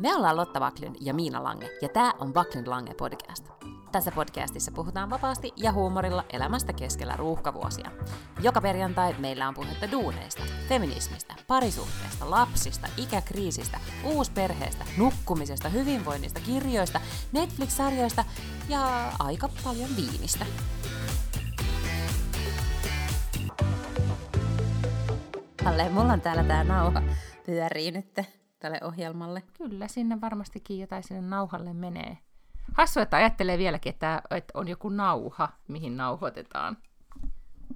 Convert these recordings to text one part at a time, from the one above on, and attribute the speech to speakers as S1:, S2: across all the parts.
S1: Me ollaan Lotta Vaklin ja Miina Lange, ja tämä on Vaklin Lange podcast. Tässä podcastissa puhutaan vapaasti ja huumorilla elämästä keskellä ruuhkavuosia. Joka perjantai meillä on puhetta duuneista, feminismistä, parisuhteesta, lapsista, ikäkriisistä, uusperheestä, nukkumisesta, hyvinvoinnista, kirjoista, Netflix-sarjoista ja aika paljon viinistä. Halle, mulla on täällä tää nauha pyörii nyt tälle ohjelmalle.
S2: Kyllä, sinne varmastikin jotain sinne nauhalle menee. Hassu, että ajattelee vieläkin, että, että on joku nauha, mihin nauhoitetaan.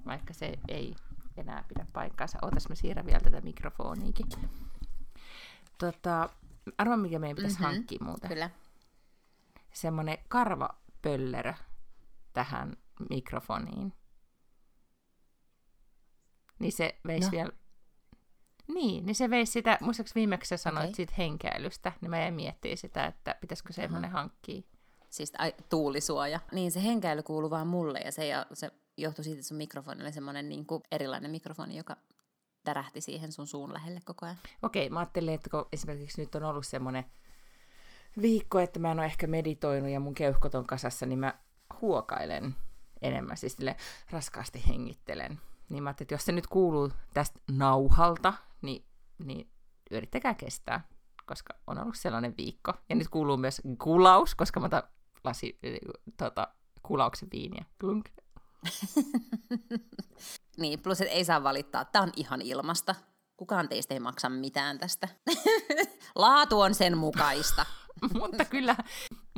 S2: Vaikka se ei enää pidä paikkaansa. Ootas, mä siirrän vielä tätä mikrofoniikin. Tota, arvaa, mikä meidän pitäisi mm-hmm. hankkia muuten.
S1: Kyllä.
S2: Semmoinen karvapöllerö tähän mikrofoniin. Niin se veisi no. vielä niin, niin se veisi sitä, muistaakseni viimeksi sä sanoit okay. siitä henkäilystä, niin mä jäin miettimään sitä, että pitäisikö semmoinen hankkia.
S1: Siis ai, tuulisuoja. Niin, se henkäily kuuluu vaan mulle ja se, ja se johtui siitä, että sun mikrofoni oli semmoinen niin kuin erilainen mikrofoni, joka tärähti siihen sun suun lähelle koko ajan.
S2: Okei, mä ajattelin, että kun esimerkiksi nyt on ollut semmoinen viikko, että mä en ole ehkä meditoinut ja mun keuhkot on kasassa, niin mä huokailen enemmän, siis raskaasti hengittelen. Niin mä ajattelin, että jos se nyt kuuluu tästä nauhalta, niin, niin yrittäkää kestää, koska on ollut sellainen viikko. Ja nyt kuuluu myös kulaus, koska mä otan lasi, tota, kulauksen viiniä. Klunk.
S1: niin, plus että ei saa valittaa. Tämä on ihan ilmasta. Kukaan teistä ei maksa mitään tästä. Laatu on sen mukaista.
S2: mutta kyllä,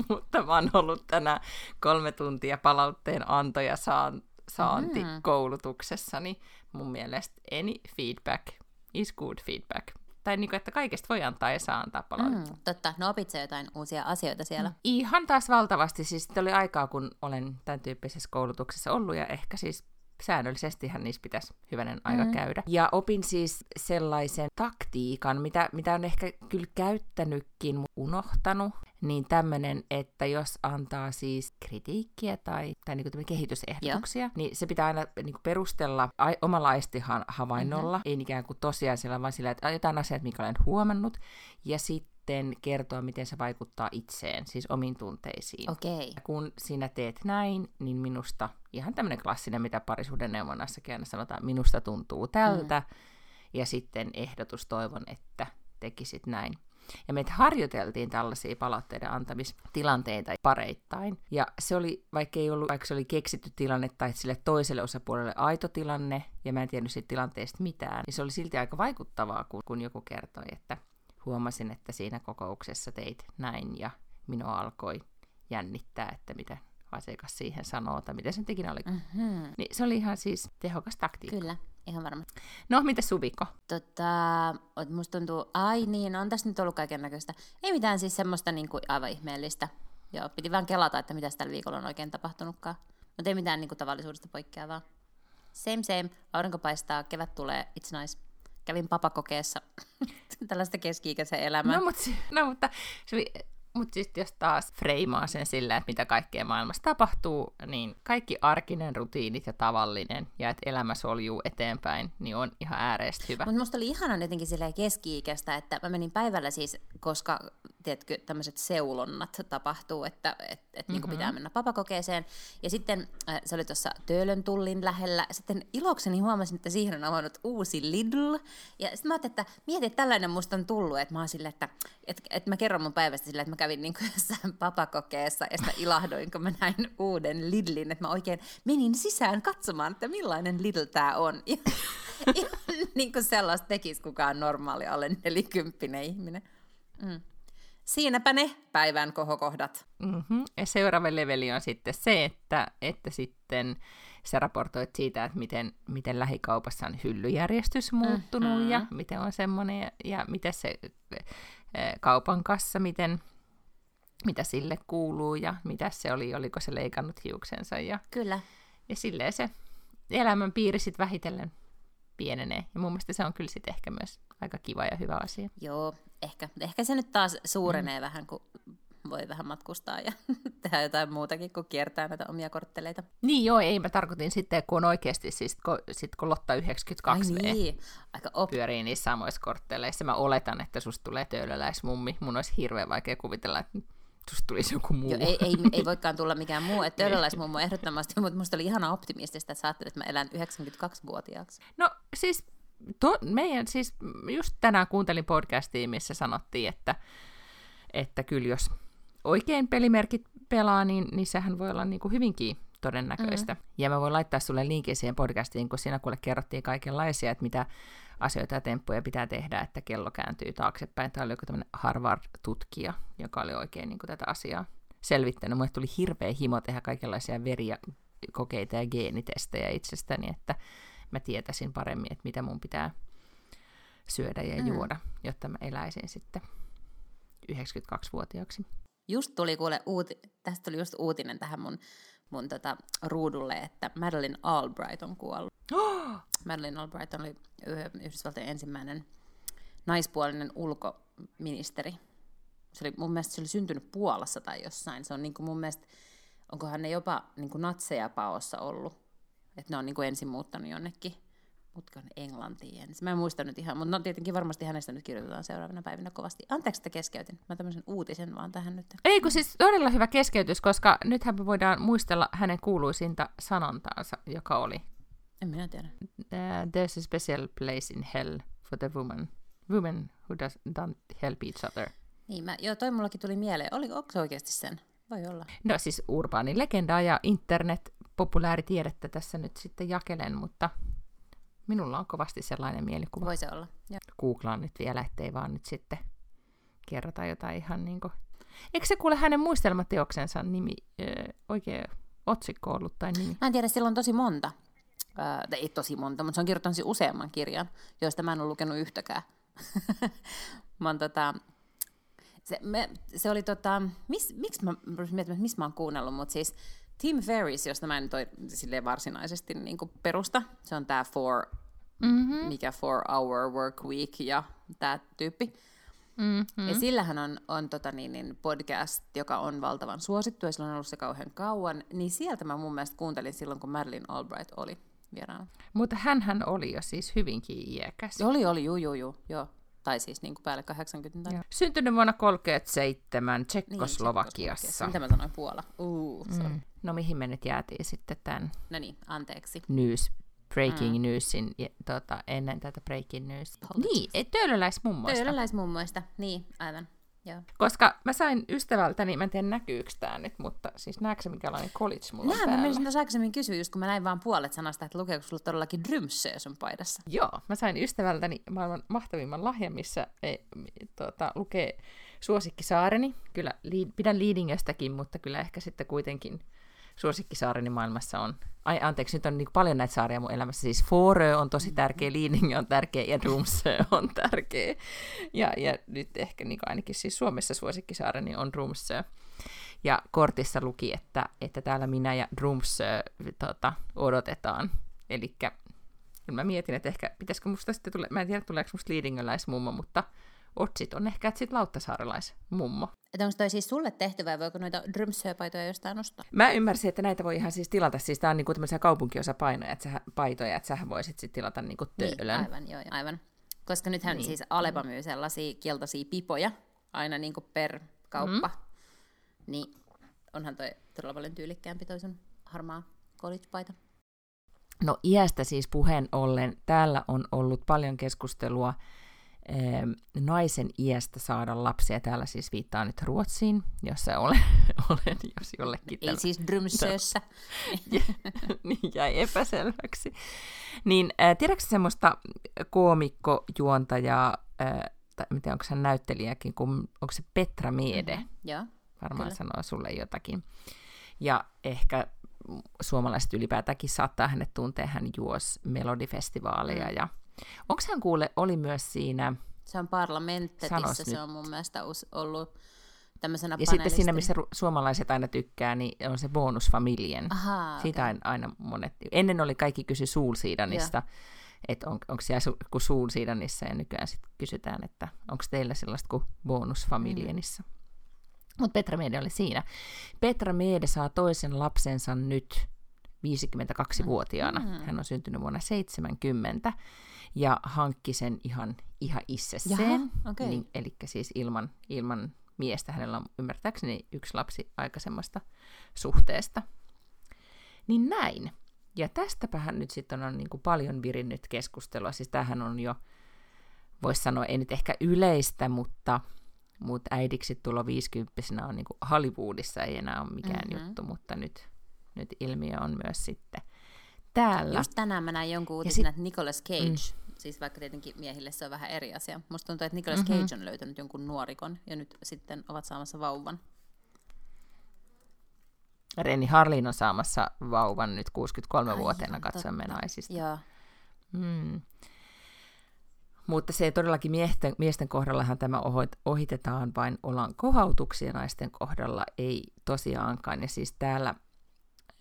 S2: mutta mä oon ollut tänään kolme tuntia palautteen antoja saan, saanti mm. koulutuksessa, niin mun mielestä any feedback is good feedback. Tai niin kuin, että kaikesta voi antaa ja saa antaa palautetta. Mm,
S1: totta. No opit jotain uusia asioita siellä? Mm.
S2: Ihan taas valtavasti. Siis oli aikaa, kun olen tämän tyyppisessä koulutuksessa ollut ja ehkä siis säännöllisestihän niissä pitäisi hyvänen aika mm. käydä. Ja opin siis sellaisen taktiikan, mitä, mitä on ehkä kyllä käyttänytkin, unohtanut, niin tämmöinen, että jos antaa siis kritiikkiä tai, tai niinku kehitysehdotuksia, Joo. niin se pitää aina niinku perustella ai, omalla aistihan havainnolla, mm-hmm. ei ikään kuin tosiasialla, vaan sillä, että jotain asiat, mikä olen huomannut, ja sitten sitten kertoa, miten se vaikuttaa itseen, siis omiin tunteisiin.
S1: Okay.
S2: Ja kun sinä teet näin, niin minusta, ihan tämmöinen klassinen, mitä parisuuden neuvonnassakin aina sanotaan, minusta tuntuu tältä, mm. ja sitten ehdotus toivon, että tekisit näin. Ja meitä harjoiteltiin tällaisia palautteiden antamistilanteita pareittain. Ja se oli, vaikka ei ollut, vaikka se oli keksitty tilanne tai sille toiselle osapuolelle aito tilanne, ja mä en tiennyt siitä tilanteesta mitään, niin se oli silti aika vaikuttavaa, kun, kun joku kertoi, että huomasin, että siinä kokouksessa teit näin ja minua alkoi jännittää, että mitä asiakas siihen sanoo tai mitä sen tekin oli. Mm-hmm. Niin se oli ihan siis tehokas taktiikka.
S1: Kyllä, ihan varmasti.
S2: No, mitä Subiko?
S1: Tota, musta tuntuu, ai niin, on tässä nyt ollut kaiken näköistä. Ei mitään siis semmoista niin kuin aivan ihmeellistä. Joo, piti vaan kelata, että mitä tällä viikolla on oikein tapahtunutkaan. Mutta ei mitään niin kuin tavallisuudesta poikkeavaa. Same same, aurinko paistaa, kevät tulee, it's nice kävin papakokeessa tällaista keski-ikäisen elämää.
S2: No, mutta, no, mutta mutta sitten jos taas freimaa sen sillä, että mitä kaikkea maailmassa tapahtuu, niin kaikki arkinen, rutiinit ja tavallinen, ja että elämä soljuu eteenpäin, niin on ihan ääreistä hyvä.
S1: Mutta musta oli ihana jotenkin silleen keski-ikäistä, että mä menin päivällä siis, koska tiedätkö, tämmöiset seulonnat tapahtuu, että et, et mm-hmm. niin pitää mennä papakokeeseen. Ja sitten äh, se oli tuossa Töölön tullin lähellä. Sitten ilokseni huomasin, että siihen on avannut uusi Lidl. Ja sitten mä ajattelin, että mieti, että tällainen musta on tullut, että mä oon silleen, että et, et mä kerron mun päivästä silleen, että mä kävin niin kuin jossain papakokeessa ja sitten ilahdoin, kun mä näin uuden Lidlin, että mä oikein menin sisään katsomaan, että millainen Lidl tää on. Ja, ja niin kuin sellaista tekisi kukaan normaali alle nelikymppinen ihminen. Mm. Siinäpä ne päivän kohokohdat.
S2: Mm-hmm. Ja seuraava leveli on sitten se, että, että sitten sä raportoit siitä, että miten, miten lähikaupassa on hyllyjärjestys muuttunut mm-hmm. ja miten on semmoinen ja, ja miten se kaupan kassa, miten, mitä sille kuuluu ja mitä se oli, oliko se leikannut hiuksensa. Ja,
S1: Kyllä.
S2: Ja silleen se elämän piiri sitten vähitellen pienenee. Ja mun mielestä se on kyllä sitten ehkä myös aika kiva ja hyvä asia.
S1: Joo, ehkä, ehkä se nyt taas suurenee mm. vähän, kun voi vähän matkustaa ja tehdä jotain muutakin kuin kiertää näitä omia kortteleita.
S2: Niin joo, ei mä tarkoitin sitten, kun on oikeasti siis, kun, sit kun Lotta 92
S1: Ai niin, aika op-
S2: pyörii niissä samoissa kortteleissa. Mä oletan, että susta tulee töölöläismummi. Mun olisi hirveän vaikea kuvitella, että susta tulisi joku muu.
S1: Joo, ei, ei, ei voikaan tulla mikään muu, että töölöläismummo ehdottomasti, mutta musta oli ihana optimistista, että ajattelit, että mä elän 92-vuotiaaksi.
S2: No siis, to, meidän, siis just tänään kuuntelin podcastia, missä sanottiin, että, että kyllä jos oikein pelimerkit pelaa, niin, niin sehän voi olla niin kuin hyvinkin todennäköistä. Mm. Ja mä voin laittaa sulle linkin siihen podcastiin, kun siinä kuule kerrottiin kaikenlaisia, että mitä asioita ja temppuja pitää tehdä, että kello kääntyy taaksepäin. Tämä oli joku tämmöinen Harvard-tutkija, joka oli oikein niin kuin tätä asiaa selvittänyt. Mulle tuli hirveä himo tehdä kaikenlaisia verikokeita ja geenitestejä itsestäni, että mä tietäisin paremmin, että mitä mun pitää syödä ja mm. juoda, jotta mä eläisin sitten 92-vuotiaaksi.
S1: Just tuli kuule, uuti, tästä tuli just uutinen tähän mun, mun tota ruudulle, että Madeleine Albright on kuollut.
S2: Oh!
S1: Madeleine Albright oli Yhdysvaltojen ensimmäinen naispuolinen ulkoministeri. Se oli, mun mielestä se oli syntynyt Puolassa tai jossain. Se on niin kuin mun mielestä, onkohan ne jopa niin kuin natseja paossa ollut. Että ne on niin kuin ensin muuttanut jonnekin mutkan englantiin. Mä en muista nyt ihan, mutta no tietenkin varmasti hänestä nyt kirjoitetaan seuraavana päivinä kovasti. Anteeksi, että keskeytin. Mä tämmöisen uutisen vaan tähän nyt.
S2: Ei kun siis todella hyvä keskeytys, koska nythän me voidaan muistella hänen kuuluisinta sanontaansa, joka oli
S1: En minä tiedä.
S2: uh, There's a special place in hell for the woman, women who does, don't help each other.
S1: Niin, mä, joo, toi mullakin tuli mieleen. Oli, onko se oikeasti sen? Voi olla.
S2: No siis urbaani legendaa ja internet populaaritiedettä tässä nyt sitten jakelen, mutta minulla on kovasti sellainen mielikuva.
S1: Voi se olla. Joo.
S2: Googlaan nyt vielä, ettei vaan nyt sitten kerrota jotain ihan niin kuin... Eikö se kuule hänen muistelmateoksensa nimi, ö, oikein otsikko ollut tai nimi?
S1: Mä en tiedä, sillä on tosi monta. Öö, ei tosi monta, mutta se on kirjoittanut siis useamman kirjan, joista mä en ole lukenut yhtäkään. mä oon tota, se, me, se oli tota, mis, miksi mä miettimään, missä mä oon kuunnellut, mutta siis Tim Ferris, josta mä en toi silleen varsinaisesti niin perusta, se on tää four,
S2: Mm-hmm.
S1: mikä four hour work week ja tää tyyppi.
S2: Mm-hmm.
S1: Ja sillähän on, on tota niin, niin podcast, joka on valtavan suosittu ja sillä on ollut se kauhean kauan, niin sieltä mä mun mielestä kuuntelin silloin, kun Madeline Albright oli vieraana.
S2: Mutta hänhän oli jo siis hyvinkin iäkäs.
S1: Oli, oli, juu, juu, juu, joo. Tai siis niin kuin päälle 80.
S2: Joo. Syntynyt vuonna 1937
S1: Niin,
S2: Tsekkoslovakiassa.
S1: Mitä mä sanoin, Puola? Uu, sorry.
S2: mm. No mihin me nyt jäätiin sitten tämän
S1: No niin, anteeksi.
S2: news, breaking mm. newsin, ja, tota, ennen tätä breaking news. Niin, ei, töölöläismummoista.
S1: Töölöläismummoista, niin, aivan. Joo.
S2: Koska mä sain ystävältäni, mä en tiedä näkyykö tää nyt, mutta siis näetkö sä minkälainen college mulla on
S1: Näin, mä
S2: päällä?
S1: menisin tuossa aikaisemmin kysyä, just kun mä näin vaan puolet sanasta, että lukeeko sulla todellakin Drymsöö sun paidassa.
S2: Joo, mä sain ystävältäni maailman mahtavimman lahjan, missä e, tuota, lukee Suosikkisaareni. Kyllä li, pidän Liidingöstäkin, mutta kyllä ehkä sitten kuitenkin Suosikkisaareni maailmassa on... Ai anteeksi, nyt on niin paljon näitä saaria mun elämässä. Siis Forö on tosi tärkeä, Liidingö on tärkeä ja Rumsö on tärkeä. Ja, ja nyt ehkä niin ainakin siis Suomessa Suosikkisaareni on Rumsö. Ja kortissa luki, että, että täällä minä ja Drumsö tota, odotetaan. Eli mä mietin, että ehkä pitäisikö musta sitten tule, mä en tiedä tuleeko musta liidingöläismummo, mutta otsit on ehkä että sit lauttasaarelaismummo.
S1: Että onko toi siis sulle tehty vai voiko noita Drymsöö-paitoja jostain ostaa?
S2: Mä ymmärsin, että näitä voi ihan siis tilata, siis tää on niinku tämmöisiä kaupunkiosapainoja, että sähän, paitoja, että sähän voisit sit tilata niinku töölön.
S1: Niin, aivan, joo, joo, aivan. Koska nythän
S2: Niin.
S1: niin. siis Alepa myy sellaisia keltaisia pipoja aina niin kuin per kauppa. Mm. Niin onhan toi todella paljon tyylikkäämpi toi sun harmaa college-paita.
S2: No iästä siis puheen ollen, täällä on ollut paljon keskustelua naisen iästä saada lapsia. Täällä siis viittaa nyt Ruotsiin, jossa olen, olen jos jollekin
S1: Ei siis Drymsöössä.
S2: niin jäi epäselväksi. Niin äh, tiedätkö semmoista koomikkojuontajaa, äh, tai miten onko se näyttelijäkin, kun, onko se Petra Miede, mm-hmm.
S1: Joo.
S2: varmaan
S1: kyllä.
S2: sanoo sulle jotakin. Ja ehkä suomalaiset ylipäätäänkin saattaa hänet tuntea, hän juos Melodifestivaaleja.
S1: Mm.
S2: Onko hän kuule, oli myös siinä,
S1: Se on parlamenttetissa, se
S2: nyt.
S1: on mun mielestä ollut tämmöisenä
S2: ja sitten siinä, missä ru- suomalaiset aina tykkää, niin on se bonusfamiljen.
S1: Ahaa,
S2: Siitä
S1: okei.
S2: aina, aina monet. Ennen oli kaikki kysy Suulsiidanista, että on, onko siellä su, kuin Suulsiidanissa, ja nykyään sitten kysytään, että onko teillä sellaista kuin bonusfamilienissa. Mm. Mutta Petra Meede oli siinä. Petra Meede saa toisen lapsensa nyt 52-vuotiaana. Mm. Hän on syntynyt vuonna 70 ja hankki sen ihan, ihan itsessään.
S1: okay.
S2: niin, eli siis ilman, ilman miestä. Hänellä on ymmärtääkseni yksi lapsi aikaisemmasta suhteesta. Niin näin. Ja tästäpähän nyt sitten on niin kuin paljon virinnyt keskustelua. Siis tämähän on jo, voisi sanoa, ei nyt ehkä yleistä, mutta, mutta äidiksi tulo 50 on niin kuin Hollywoodissa ei enää ole mikään mm-hmm. juttu, mutta nyt, nyt ilmiö on myös sitten täällä.
S1: Just tänään mä näin jonkun uutisen, sit... että Nicolas Cage, mm. Siis vaikka tietenkin miehille se on vähän eri asia, musta tuntuu, että Nicolas mm-hmm. Cage on löytänyt jonkun nuorikon ja nyt sitten ovat saamassa vauvan.
S2: Reni Harlin on saamassa vauvan nyt 63-vuotiaana katsomme naisista.
S1: Joo.
S2: Mm. Mutta se todella,kin miesten, miesten kohdallahan tämä ohitetaan vain olan kohautuksia, naisten kohdalla ei tosiaankaan. Ja siis täällä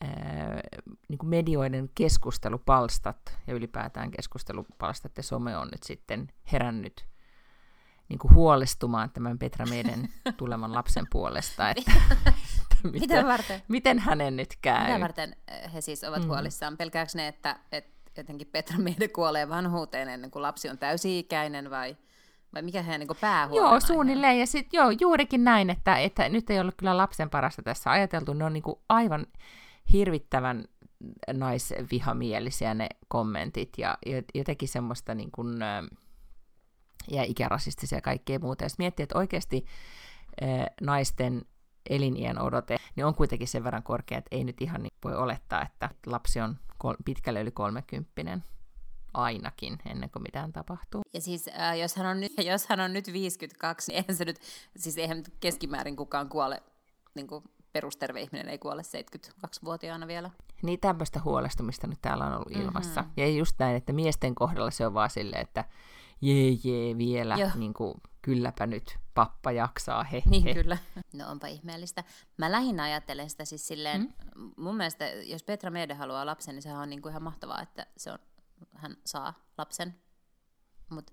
S2: ää, niin kuin medioiden keskustelupalstat ja ylipäätään keskustelupalstat ja some on nyt sitten herännyt niin kuin huolestumaan tämän Petra meidän tulevan lapsen puolesta, että, että
S1: miten, Mitä varten?
S2: miten hänen nyt käy.
S1: Mitä varten he siis ovat mm. huolissaan? Pelkääkö ne, että, että jotenkin Petra meidän kuolee vanhuuteen ennen kuin lapsi on täysi-ikäinen vai, vai mikä heidän niin päähuolena
S2: Joo, suunnilleen. Ja sitten joo, juurikin näin, että, että nyt ei ollut kyllä lapsen parasta tässä ajateltu. Ne on niin kuin aivan hirvittävän naisvihamielisiä ne kommentit ja jotenkin semmoista niin kuin, ja ikärasistisia ja kaikkea muuta. Ja miettii, että oikeasti naisten elinien odote niin on kuitenkin sen verran korkea, että ei nyt ihan niin voi olettaa, että lapsi on pitkälle yli kolmekymppinen ainakin, ennen kuin mitään tapahtuu.
S1: Ja siis äh, jos, hän on nyt, jos hän on nyt 52, niin eihän se nyt, siis eihän keskimäärin kukaan kuole, niin kuin perusterve ihminen ei kuole 72-vuotiaana vielä.
S2: Niin tämmöistä huolestumista nyt täällä on ollut ilmassa. Mm-hmm. Ja just näin, että miesten kohdalla se on vaan silleen, että jee jee vielä, niin kuin, kylläpä nyt pappa jaksaa, he,
S1: Niin he. kyllä. No onpa ihmeellistä. Mä lähinnä ajattelen sitä siis silleen, mm? mun mielestä jos Petra Meede haluaa lapsen, niin sehän on niin kuin ihan mahtavaa, että se on, hän saa lapsen. Mutta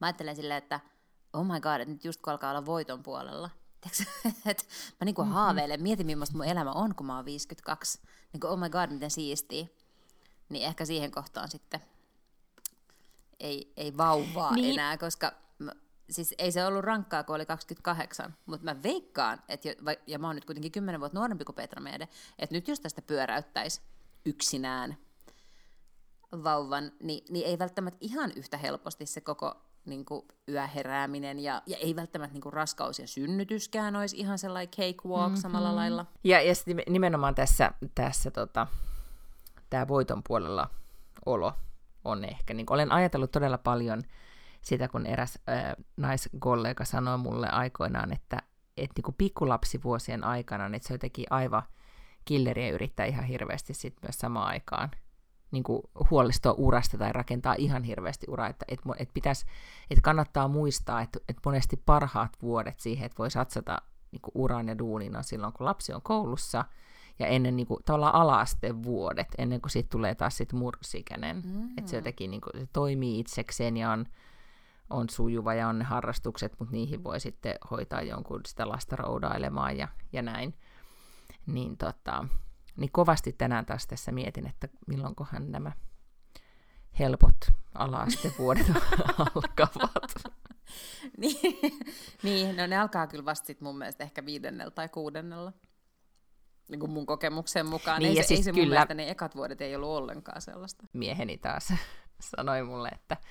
S1: mä ajattelen silleen, että oh my god, että nyt just kun alkaa olla voiton puolella, että mä niinku mm-hmm. haaveilen, mietin millaista mun elämä on, kun mä oon 52. Niin kuin, oh my god, miten siistii. Niin ehkä siihen kohtaan sitten ei, ei vauvaa niin. enää, koska mä, siis ei se ollut rankkaa, kun oli 28, mutta mä veikkaan, että, ja mä oon nyt kuitenkin 10 vuotta nuorempi kuin Petra Meede, että nyt jos tästä pyöräyttäisi yksinään vauvan, niin, niin ei välttämättä ihan yhtä helposti se koko niin kuin yöherääminen ja, ja ei välttämättä niin kuin raskaus ja synnytyskään olisi ihan sellainen cakewalk mm-hmm. samalla lailla.
S2: Ja, ja nimenomaan tässä, tässä tota, tämä voiton puolella olo on ehkä. Niin olen ajatellut todella paljon sitä, kun eräs äh, naiskollega sanoi mulle aikoinaan, että et niin pikkulapsivuosien aikana niin se jotenkin aivan killeriä yrittää ihan hirveästi sit myös samaan aikaan niin kuin huolestua urasta tai rakentaa ihan hirveästi uraa, että et, et pitäisi, että kannattaa muistaa, että et monesti parhaat vuodet siihen, että voi satsata niin kuin uraan ja duuniin on silloin, kun lapsi on koulussa ja ennen niin kuin, tavallaan ala-asteen vuodet, ennen kuin siitä tulee taas sit mursikäinen. Mm. Että se jotenkin niin kuin, se toimii itsekseen ja on, on sujuva ja on ne harrastukset, mutta niihin voi sitten hoitaa jonkun sitä lasta roudailemaan ja, ja näin. Niin tota, niin kovasti tänään taas tässä mietin, että milloinkohan nämä helpot ala-astevuodet alkavat.
S1: niin, niin, no ne alkaa kyllä vasta sit mun mielestä ehkä viidennellä tai kuudennella. Niin kuin mun kokemuksen mukaan. Niin, ei, ja se, siis ei se kyllä, mun mielestä ne ekat vuodet ei ollut ollenkaan sellaista.
S2: Mieheni taas sanoi mulle, että, että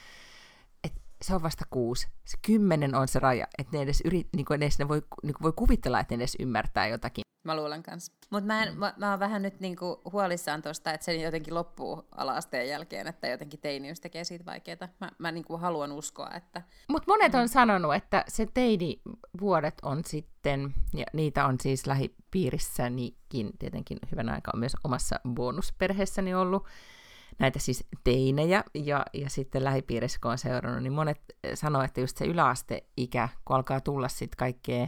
S2: se on vasta kuusi. Se kymmenen on se raja, että ne edes, yrit, niin edes ne voi, niin voi kuvitella, että ne edes ymmärtää jotakin.
S1: Mä luulen kanssa. Mutta mä, mm. mä, mä oon vähän nyt niinku huolissaan tuosta, että se jotenkin loppuu ala-asteen jälkeen, että jotenkin teiniys tekee siitä vaikeaa. Mä, mä niinku haluan uskoa, että...
S2: Mutta monet on mm. sanonut, että se teinivuodet on sitten, ja niitä on siis lähipiirissänikin tietenkin hyvän aikaa myös omassa bonusperheessäni ollut, näitä siis teinejä, ja, ja sitten lähipiirissä kun on seurannut, niin monet sanoo, että just se yläasteikä, kun alkaa tulla sitten kaikkea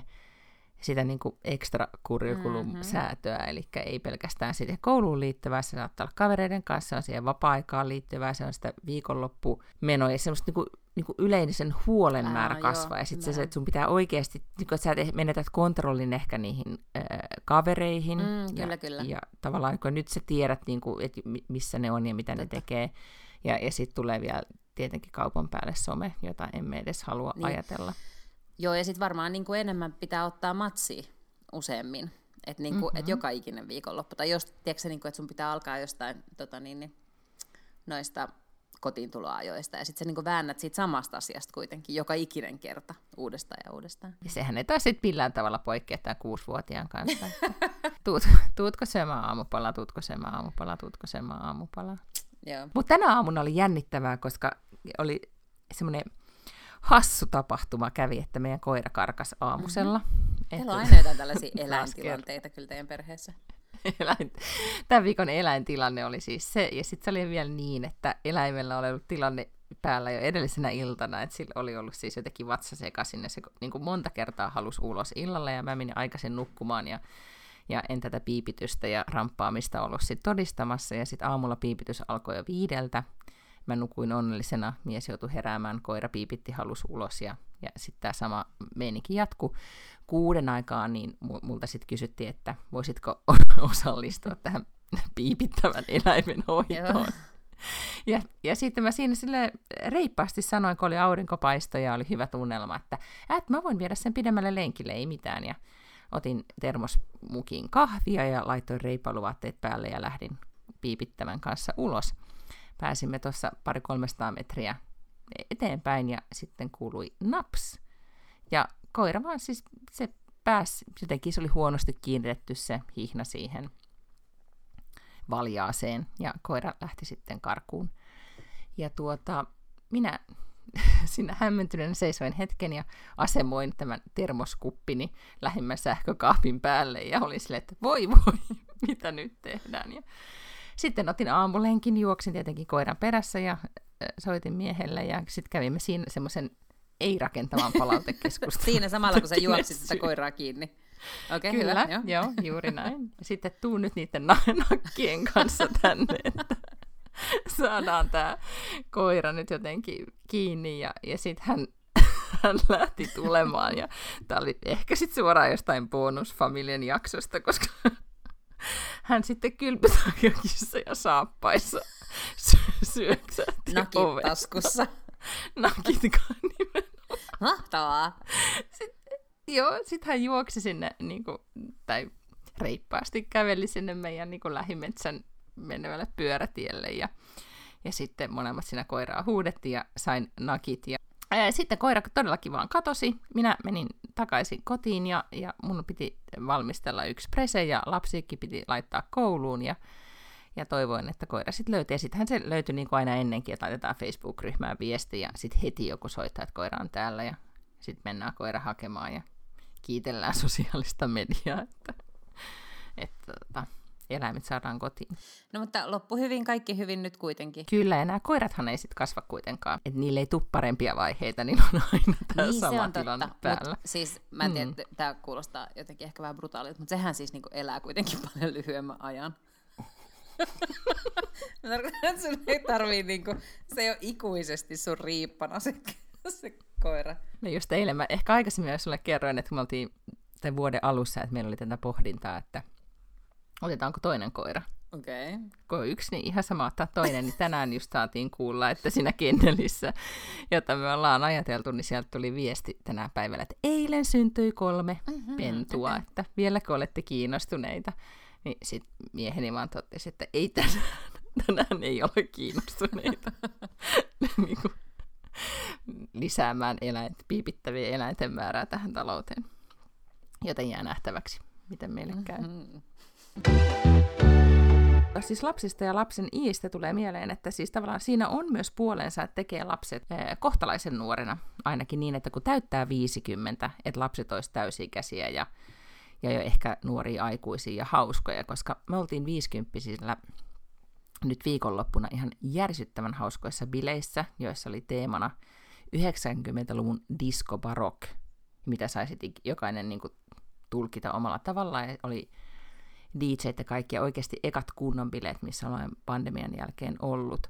S2: sitä niin kuin ekstra curriculum-säätöä, mm-hmm. eli ei pelkästään siihen kouluun liittyvää, se saattaa olla kavereiden kanssa, se on siihen vapaa-aikaan liittyvää, se on sitä viikonloppumenoa ja semmoista niin kuin, niin kuin yleisen huolen määrä kasvaa. Joo, ja sitten se, että sun pitää oikeasti, niin kuin, että sä menetät kontrollin ehkä niihin äh, kavereihin.
S1: Mm,
S2: ja,
S1: kyllä, kyllä.
S2: Ja tavallaan kun nyt sä tiedät, niin kuin, että missä ne on ja mitä Tätä. ne tekee. Ja, ja sitten tulee vielä tietenkin kaupan päälle some, jota emme edes halua niin. ajatella.
S1: Joo, ja sitten varmaan niin kuin enemmän pitää ottaa matsia useammin. Että niin mm-hmm. et joka ikinen viikonloppu. Tai jos, tiedätkö, niin kuin, että sun pitää alkaa jostain tota niin, niin, noista kotiintuloajoista, ja sitten sä niin väännät siitä samasta asiasta kuitenkin joka ikinen kerta uudestaan ja uudestaan.
S2: Ja sehän ei taas sitten millään tavalla poikkea tämän kuusivuotiaan kanssa. Tuut, tuutko syömään aamupalaa, tuutko syömään aamupalaa, tuutko syömään aamupalaa. Mutta tänä aamuna oli jännittävää, koska oli semmoinen hassu tapahtuma kävi, että meidän koira karkas aamusella. Mm-hmm.
S1: Teillä on aina jotain tällaisia eläintilanteita kyllä teidän perheessä.
S2: Eläin, tämän viikon eläintilanne oli siis se, ja sitten se oli vielä niin, että eläimellä oli ollut tilanne päällä jo edellisenä iltana, että sillä oli ollut siis jotenkin vatsa sekaisin, ja se niin kuin monta kertaa halusi ulos illalla, ja mä menin aikaisin nukkumaan, ja, ja en tätä piipitystä ja ramppaamista ollut sitten todistamassa, ja sitten aamulla piipitys alkoi jo viideltä, mä nukuin onnellisena, mies joutui heräämään, koira piipitti halus ulos ja, ja sitten tämä sama meininki jatkuu. Kuuden aikaan niin multa sitten kysyttiin, että voisitko osallistua tähän piipittävän eläimen hoitoon. Ja, ja sitten mä siinä sille reippaasti sanoin, kun oli aurinkopaisto ja oli hyvä tunnelma, että et mä voin viedä sen pidemmälle lenkille, ei mitään. Ja otin termosmukin kahvia ja laitoin reipaluvaatteet päälle ja lähdin piipittävän kanssa ulos pääsimme tuossa pari 300 metriä eteenpäin ja sitten kuului naps. Ja koira vaan siis se pääsi, jotenkin se oli huonosti kiinnitetty se hihna siihen valjaaseen ja koira lähti sitten karkuun. Ja tuota, minä sinä hämmentyneenä seisoin hetken ja asemoin tämän termoskuppini lähimmän sähkökaapin päälle ja oli silleen, että voi voi, mitä nyt tehdään. Ja sitten otin aamulenkin, juoksin tietenkin koiran perässä ja soitin miehelle ja sitten kävimme siinä semmoisen ei-rakentavan palautekeskustelun.
S1: siinä samalla, kun sä juoksit sitä koiraa kiinni.
S2: Okay, Kyllä, hyvä, jo. joo, juuri näin. Sitten tuu nyt niiden nakkien kanssa tänne, että saadaan tämä koira nyt jotenkin kiinni. Ja, ja sitten hän, hän lähti tulemaan. Ja tämä oli ehkä sitten suoraan jostain bonusfamilien jaksosta, koska hän sitten kylpytakissa ja saappaissa syöksähti
S1: Nakit taskussa.
S2: Nakit nimenomaan.
S1: Mahtavaa.
S2: Sitten, joo, sitten hän juoksi sinne, niin kuin, tai reippaasti käveli sinne meidän niin kuin lähimetsän menevälle pyörätielle ja, ja sitten molemmat siinä koiraa huudettiin ja sain nakit ja sitten koira todellakin vaan katosi. Minä menin takaisin kotiin ja, ja mun piti valmistella yksi prese ja lapsikin piti laittaa kouluun ja, ja toivoin, että koira sitten löytyi. Ja sittenhän se löytyi niin kuin aina ennenkin, että laitetaan Facebook-ryhmään viesti ja sitten heti joku soittaa, että koira on täällä ja sitten mennään koira hakemaan ja kiitellään sosiaalista mediaa. Että, että, että eläimet saadaan kotiin.
S1: No mutta loppu hyvin, kaikki hyvin nyt kuitenkin.
S2: Kyllä, ja nämä koirathan ei sitten kasva kuitenkaan. Että niille ei tule parempia vaiheita, niin on aina tämä niin, sama tilanne totta. päällä. Mut,
S1: siis mä en tiedä, mm. tämä kuulostaa jotenkin ehkä vähän brutaalilta, mutta sehän siis niinku elää kuitenkin paljon lyhyemmän ajan. Mä tarkoitan, että sun ei tarvii niinku, se ei ole ikuisesti sun riippana se, se koira.
S2: No just eilen mä ehkä aikaisemmin jos sulle kerroin, että me oltiin tämän vuoden alussa, että meillä oli tätä pohdintaa, että Otetaanko toinen koira?
S1: Okei. Okay.
S2: Kun yksi, niin ihan sama ottaa toinen, niin tänään just saatiin kuulla, että siinä kennelissä, jota me ollaan ajateltu, niin sieltä tuli viesti tänä päivällä, että eilen syntyi kolme mm-hmm, pentua, okay. että vieläkö olette kiinnostuneita. Niin sitten mieheni vaan totesi, että ei tänään, tänään ei ole kiinnostuneita niin kuin lisäämään eläin, piipittävien eläinten määrää tähän talouteen. Joten jää nähtäväksi, miten meille käy. Mm-hmm. Siis lapsista ja lapsen iistä tulee mieleen, että siis tavallaan siinä on myös puolensa, että tekee lapset eh, kohtalaisen nuorena, ainakin niin, että kun täyttää 50, että lapset olisi täysi-ikäisiä ja, ja jo ehkä nuoria aikuisia ja hauskoja, koska me oltiin 50 nyt viikonloppuna ihan järsyttävän hauskoissa bileissä, joissa oli teemana 90-luvun disco barok, mitä saisit jokainen niin kuin, tulkita omalla tavallaan. Oli DJ ja kaikki, oikeasti ekat kunnon bileet, missä ollaan pandemian jälkeen ollut.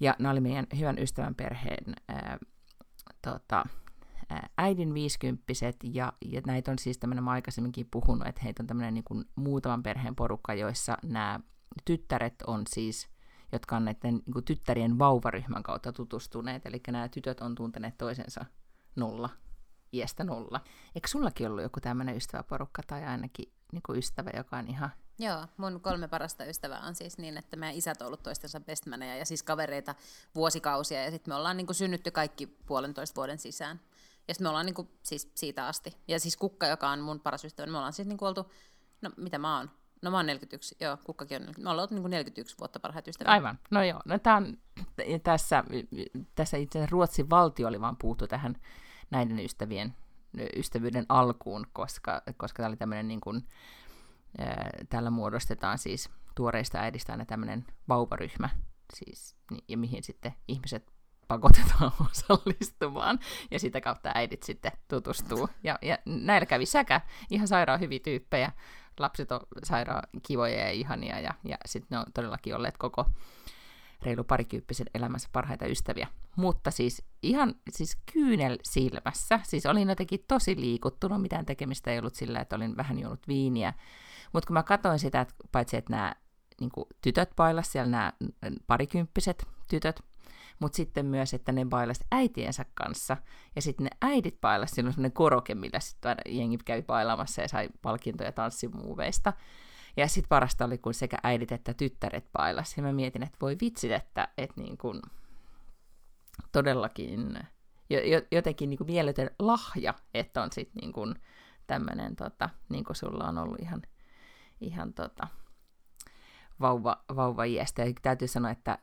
S2: Ja nämä oli meidän hyvän ystävän perheen ää, tota, äidin viisikymppiset, ja, ja näitä on siis tämmöinen, mä aikaisemminkin puhunut, että heitä on tämmöinen niin kuin muutaman perheen porukka, joissa nämä tyttäret on siis jotka on näiden niin kuin, tyttärien vauvaryhmän kautta tutustuneet, eli nämä tytöt on tunteneet toisensa nolla, iästä nolla. Eikö sullakin ollut joku tämmöinen ystäväporukka tai ainakin niin kuin ystävä, joka on ihan...
S1: Joo, mun kolme parasta ystävää on siis niin, että meidän isät on ollut toistensa bestmaneja ja siis kavereita vuosikausia ja sitten me ollaan niin kuin synnytty kaikki puolentoista vuoden sisään. Ja sitten me ollaan niin kuin, siis siitä asti. Ja siis Kukka, joka on mun paras ystävä, me ollaan siis niin kuin oltu, no mitä mä oon, No mä oon 41, joo, kukkakin on 40. Me ollaan niin 41 vuotta parhaat ystävät.
S2: Aivan, no joo. No tää on, tässä, tässä itse Ruotsin valtio oli vaan puuttu tähän näiden ystävien ystävyyden alkuun, koska, koska tämä oli tämmöinen niin kuin, tällä muodostetaan siis tuoreista äidistä aina tämmöinen vauvaryhmä, siis, ja mihin sitten ihmiset pakotetaan osallistumaan, ja sitä kautta äidit sitten tutustuu. Ja, ja näillä kävi säkä, ihan sairaan hyviä tyyppejä, lapset on sairaan kivoja ja ihania, ja, ja sitten ne on todellakin olleet koko reilu parikymppisen elämässä parhaita ystäviä. Mutta siis ihan siis kyynel silmässä, siis olin jotenkin tosi liikuttunut, mitään tekemistä ei ollut sillä, että olin vähän juonut viiniä. Mutta kun mä katsoin sitä, että paitsi että nämä niin tytöt bailas siellä, nämä parikymppiset tytöt, mutta sitten myös, että ne bailas äitiensä kanssa. Ja sitten ne äidit bailas silloin sellainen koroke, millä sitten jengi kävi bailamassa ja sai palkintoja tanssimuuveista. Ja sitten parasta oli, kun sekä äidit että tyttäret bailas. Ja mä mietin, että voi vitsit, että, että niin kun todellakin jotenkin niin kuin mieletön lahja, että on sitten niin kuin tämmöinen, tota, niin kuin sulla on ollut ihan, ihan tota, vauva, vauva iästä. Ja täytyy sanoa, että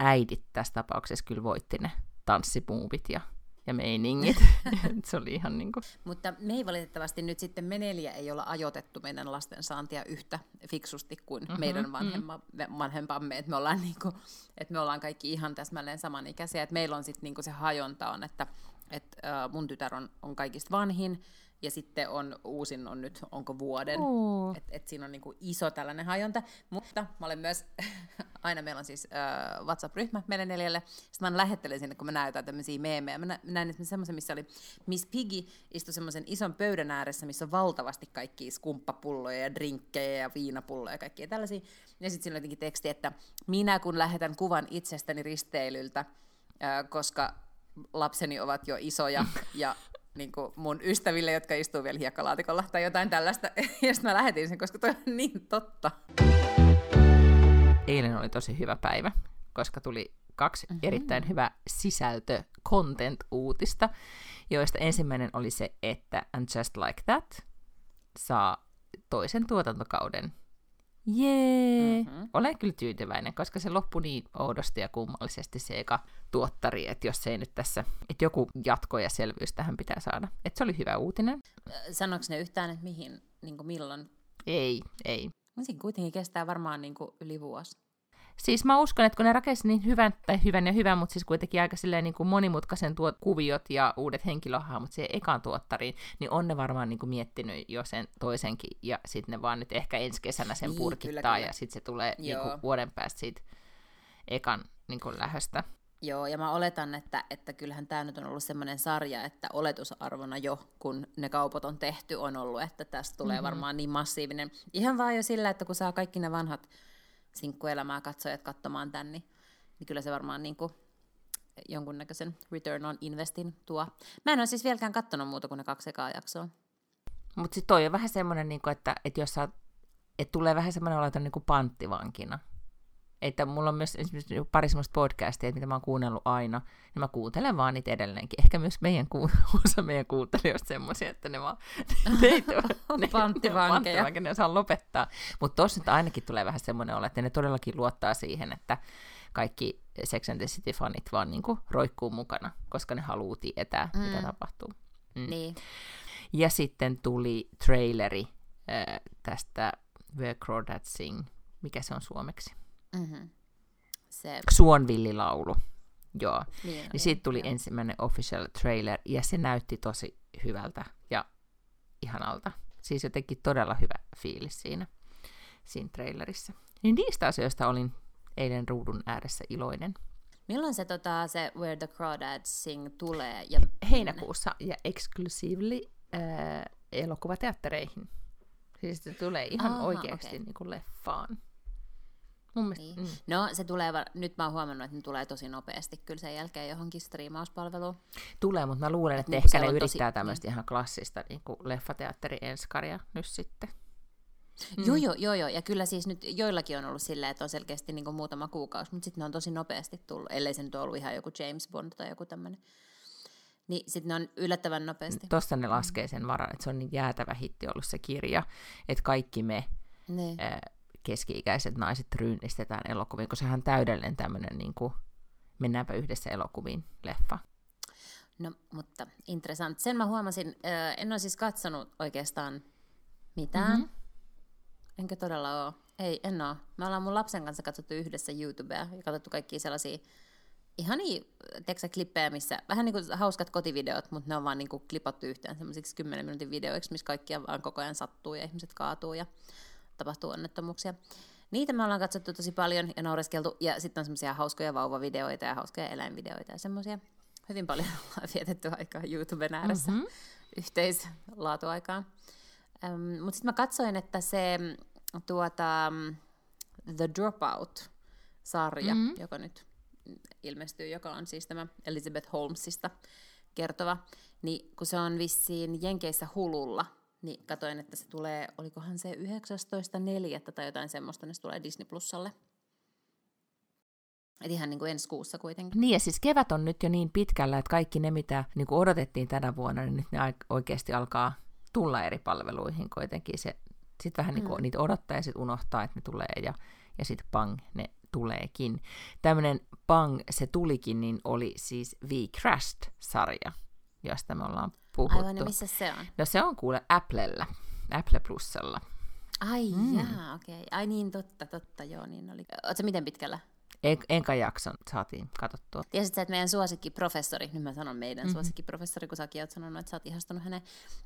S2: äidit tässä tapauksessa kyllä voitti ne tanssipuuvit ja, ja meiningit. se oli ihan niin kuin...
S1: Mutta me ei valitettavasti nyt sitten me neljä ei olla ajoitettu meidän lasten saantia yhtä fiksusti kuin mm-hmm, meidän vanhemma, mm. vanhempamme. Että me, ollaan niin kuin, että me ollaan kaikki ihan täsmälleen samanikäisiä. Että meillä on sitten niin se hajonta on, että, että uh, mun tytär on, on kaikista vanhin, ja sitten on uusin on nyt, onko vuoden. Uh. Että et siinä on niinku iso tällainen hajonta. Mutta mä olen myös, aina meillä on siis äh, WhatsApp-ryhmä meille neljälle. Sitten mä lähettelen sinne, kun mä näytän tämmöisiä meemejä. Mä näin semmoisen, missä oli Miss Piggy istui semmoisen ison pöydän ääressä, missä on valtavasti kaikkia skumppapulloja ja drinkkejä ja viinapulloja ja kaikkia tällaisia. Ja sitten siinä on jotenkin teksti, että minä kun lähetän kuvan itsestäni risteilyltä, äh, koska lapseni ovat jo isoja ja niin kuin mun ystäville, jotka istuu vielä hiekkalaatikolla tai jotain tällaista. Ja sitten mä lähetin sen, koska toi on niin totta.
S2: Eilen oli tosi hyvä päivä, koska tuli kaksi mm-hmm. erittäin hyvää sisältö content-uutista, joista ensimmäinen oli se, että And Just Like That saa toisen tuotantokauden Jee! Mm-hmm. Olen kyllä tyytyväinen, koska se loppui niin oudosti ja kummallisesti se eka tuottari, että jos ei nyt tässä, että joku jatko ja selvyys tähän pitää saada. Että se oli hyvä uutinen.
S1: Sanoiko ne yhtään, että mihin, niin kuin milloin?
S2: Ei, ei.
S1: Siinä kuitenkin kestää varmaan niin kuin yli vuosi.
S2: Siis mä uskon, että kun ne rakensi niin hyvän, tai hyvän ja hyvän, mutta siis kuitenkin aika silleen niin kuin monimutkaisen tuot kuviot ja uudet henkilöhahmot siihen ekaan tuottariin, niin on ne varmaan niin kuin miettinyt jo sen toisenkin, ja sitten ne vaan nyt ehkä ensi kesänä sen niin, purkittaa, kyllä, kyllä. ja sitten se tulee niin kuin vuoden päästä siitä ekan niin kuin lähöstä.
S1: Joo, ja mä oletan, että, että kyllähän tämä nyt on ollut semmoinen sarja, että oletusarvona jo, kun ne kaupat on tehty, on ollut, että tästä tulee mm-hmm. varmaan niin massiivinen. Ihan vaan jo sillä, että kun saa kaikki ne vanhat sinkkuelämää katsojat katsomaan tän, niin, niin kyllä se varmaan niin kuin jonkunnäköisen return on investin tuo. Mä en ole siis vieläkään katsonut muuta kuin ne kaksi ekaa jaksoa.
S2: Mutta sitten toi on vähän semmoinen, niin että, että jos sä, että tulee vähän semmoinen olo, että on niin kuin panttivankina. Että mulla on myös esimerkiksi pari semmoista podcastia, mitä mä oon kuunnellut aina, ja mä kuuntelen vaan niitä edelleenkin. Ehkä myös meidän ku- osa meidän kuuntelijoista semmoisia, että ne vaan ne,
S1: ne, panttivankeja.
S2: Ne, ne saa lopettaa. Mutta tossa nyt ainakin tulee vähän semmoinen olo, että ne todellakin luottaa siihen, että kaikki Sex and the City-fanit vaan niinku roikkuu mukana, koska ne haluaa tietää, mm. mitä tapahtuu.
S1: Mm. Niin.
S2: Ja sitten tuli traileri äh, tästä Where Crawdads Sing. Mikä se on suomeksi?
S1: Mm-hmm. Se...
S2: Suonvillilaulu. Joo. Niin, niin siitä tuli joo. ensimmäinen official trailer, ja se näytti tosi hyvältä. Ja ihanalta. Siis jotenkin todella hyvä fiilis siinä, siinä trailerissa. Niin niistä asioista olin eilen ruudun ääressä iloinen.
S1: Milloin se, tota, se Where the Crawdads Sing tulee? Ja...
S2: Heinäkuussa ja exclusively äh, elokuvateattereihin. Siis se tulee ihan Aha, oikeasti okay. niin kuin leffaan.
S1: Mun mielestä, niin. mm. No se tulee, nyt mä oon huomannut, että ne tulee tosi nopeasti kyllä sen jälkeen johonkin striimauspalveluun.
S2: Tulee, mutta mä luulen, että, että ehkä ne yrittää tosi, tämmöistä niin. ihan klassista niin kuin leffateatteri enskaria nyt sitten.
S1: Mm. Joo, joo, joo, joo. Ja kyllä siis nyt joillakin on ollut silleen, että on selkeästi niin kuin muutama kuukausi, mutta sitten ne on tosi nopeasti tullut, ellei se nyt ole ollut ihan joku James Bond tai joku tämmöinen. Niin sitten ne on yllättävän nopeasti.
S2: Tuossa ne laskee sen varan, että se on niin jäätävä hitti ollut se kirja, että kaikki me ne. Äh, keski-ikäiset naiset ryynistetään elokuviin, koska sehän on täydellinen tämmöinen niin kuin, mennäänpä yhdessä elokuviin leffa.
S1: No, mutta interessant. Sen mä huomasin, äh, en ole siis katsonut oikeastaan mitään. Mm-hmm. Enkä todella ole. Ei, en ole. Me ollaan mun lapsen kanssa katsottu yhdessä YouTubea ja katsottu kaikkia sellaisia ihan teksä, klippejä, missä vähän niin kuin hauskat kotivideot, mutta ne on vaan niin kuin klipattu yhteen semmoisiksi 10 minuutin videoiksi, missä kaikkia vaan koko ajan sattuu ja ihmiset kaatuu ja tapahtuu onnettomuuksia. Niitä me ollaan katsottu tosi paljon ja naureskeltu, ja sitten on semmoisia hauskoja vauvavideoita ja hauskoja eläinvideoita ja semmoisia. Hyvin paljon ollaan vietetty aikaa YouTuben ääressä mm-hmm. yhteislaatuaikaa. Mutta sitten mä katsoin, että se tuota, The Dropout-sarja, mm-hmm. joka nyt ilmestyy, joka on siis tämä Elizabeth Holmesista kertova, niin kun se on vissiin Jenkeissä hululla, niin katoin, että se tulee, olikohan se 19.4. tai jotain semmoista, niin se tulee Disney Plusalle. Et ihan niin kuin ensi kuussa kuitenkin.
S2: Niin ja siis kevät on nyt jo niin pitkällä, että kaikki ne, mitä niin kuin odotettiin tänä vuonna, niin nyt ne oikeasti alkaa tulla eri palveluihin kuitenkin. Se, sitten vähän niin kuin mm. niitä odottaa ja sitten unohtaa, että ne tulee ja, ja sitten pang, ne tuleekin. Tämmöinen pang, se tulikin, niin oli siis V Crashed-sarja, josta me ollaan puhuttu.
S1: Aivan, missä se on?
S2: No se on kuule Applella, Apple Plusalla.
S1: Ai mm. jaa, okei. Okay. Ai niin, totta, totta, joo, niin oli. Oletko miten pitkällä?
S2: En, enkä jakson saatiin katsottua.
S1: Tiesitkö, että meidän suosikkiprofessori, nyt mä sanon meidän mm-hmm. suosikkiprofessori, kun säkin oot sanonut, että sä oot ihastunut häneen,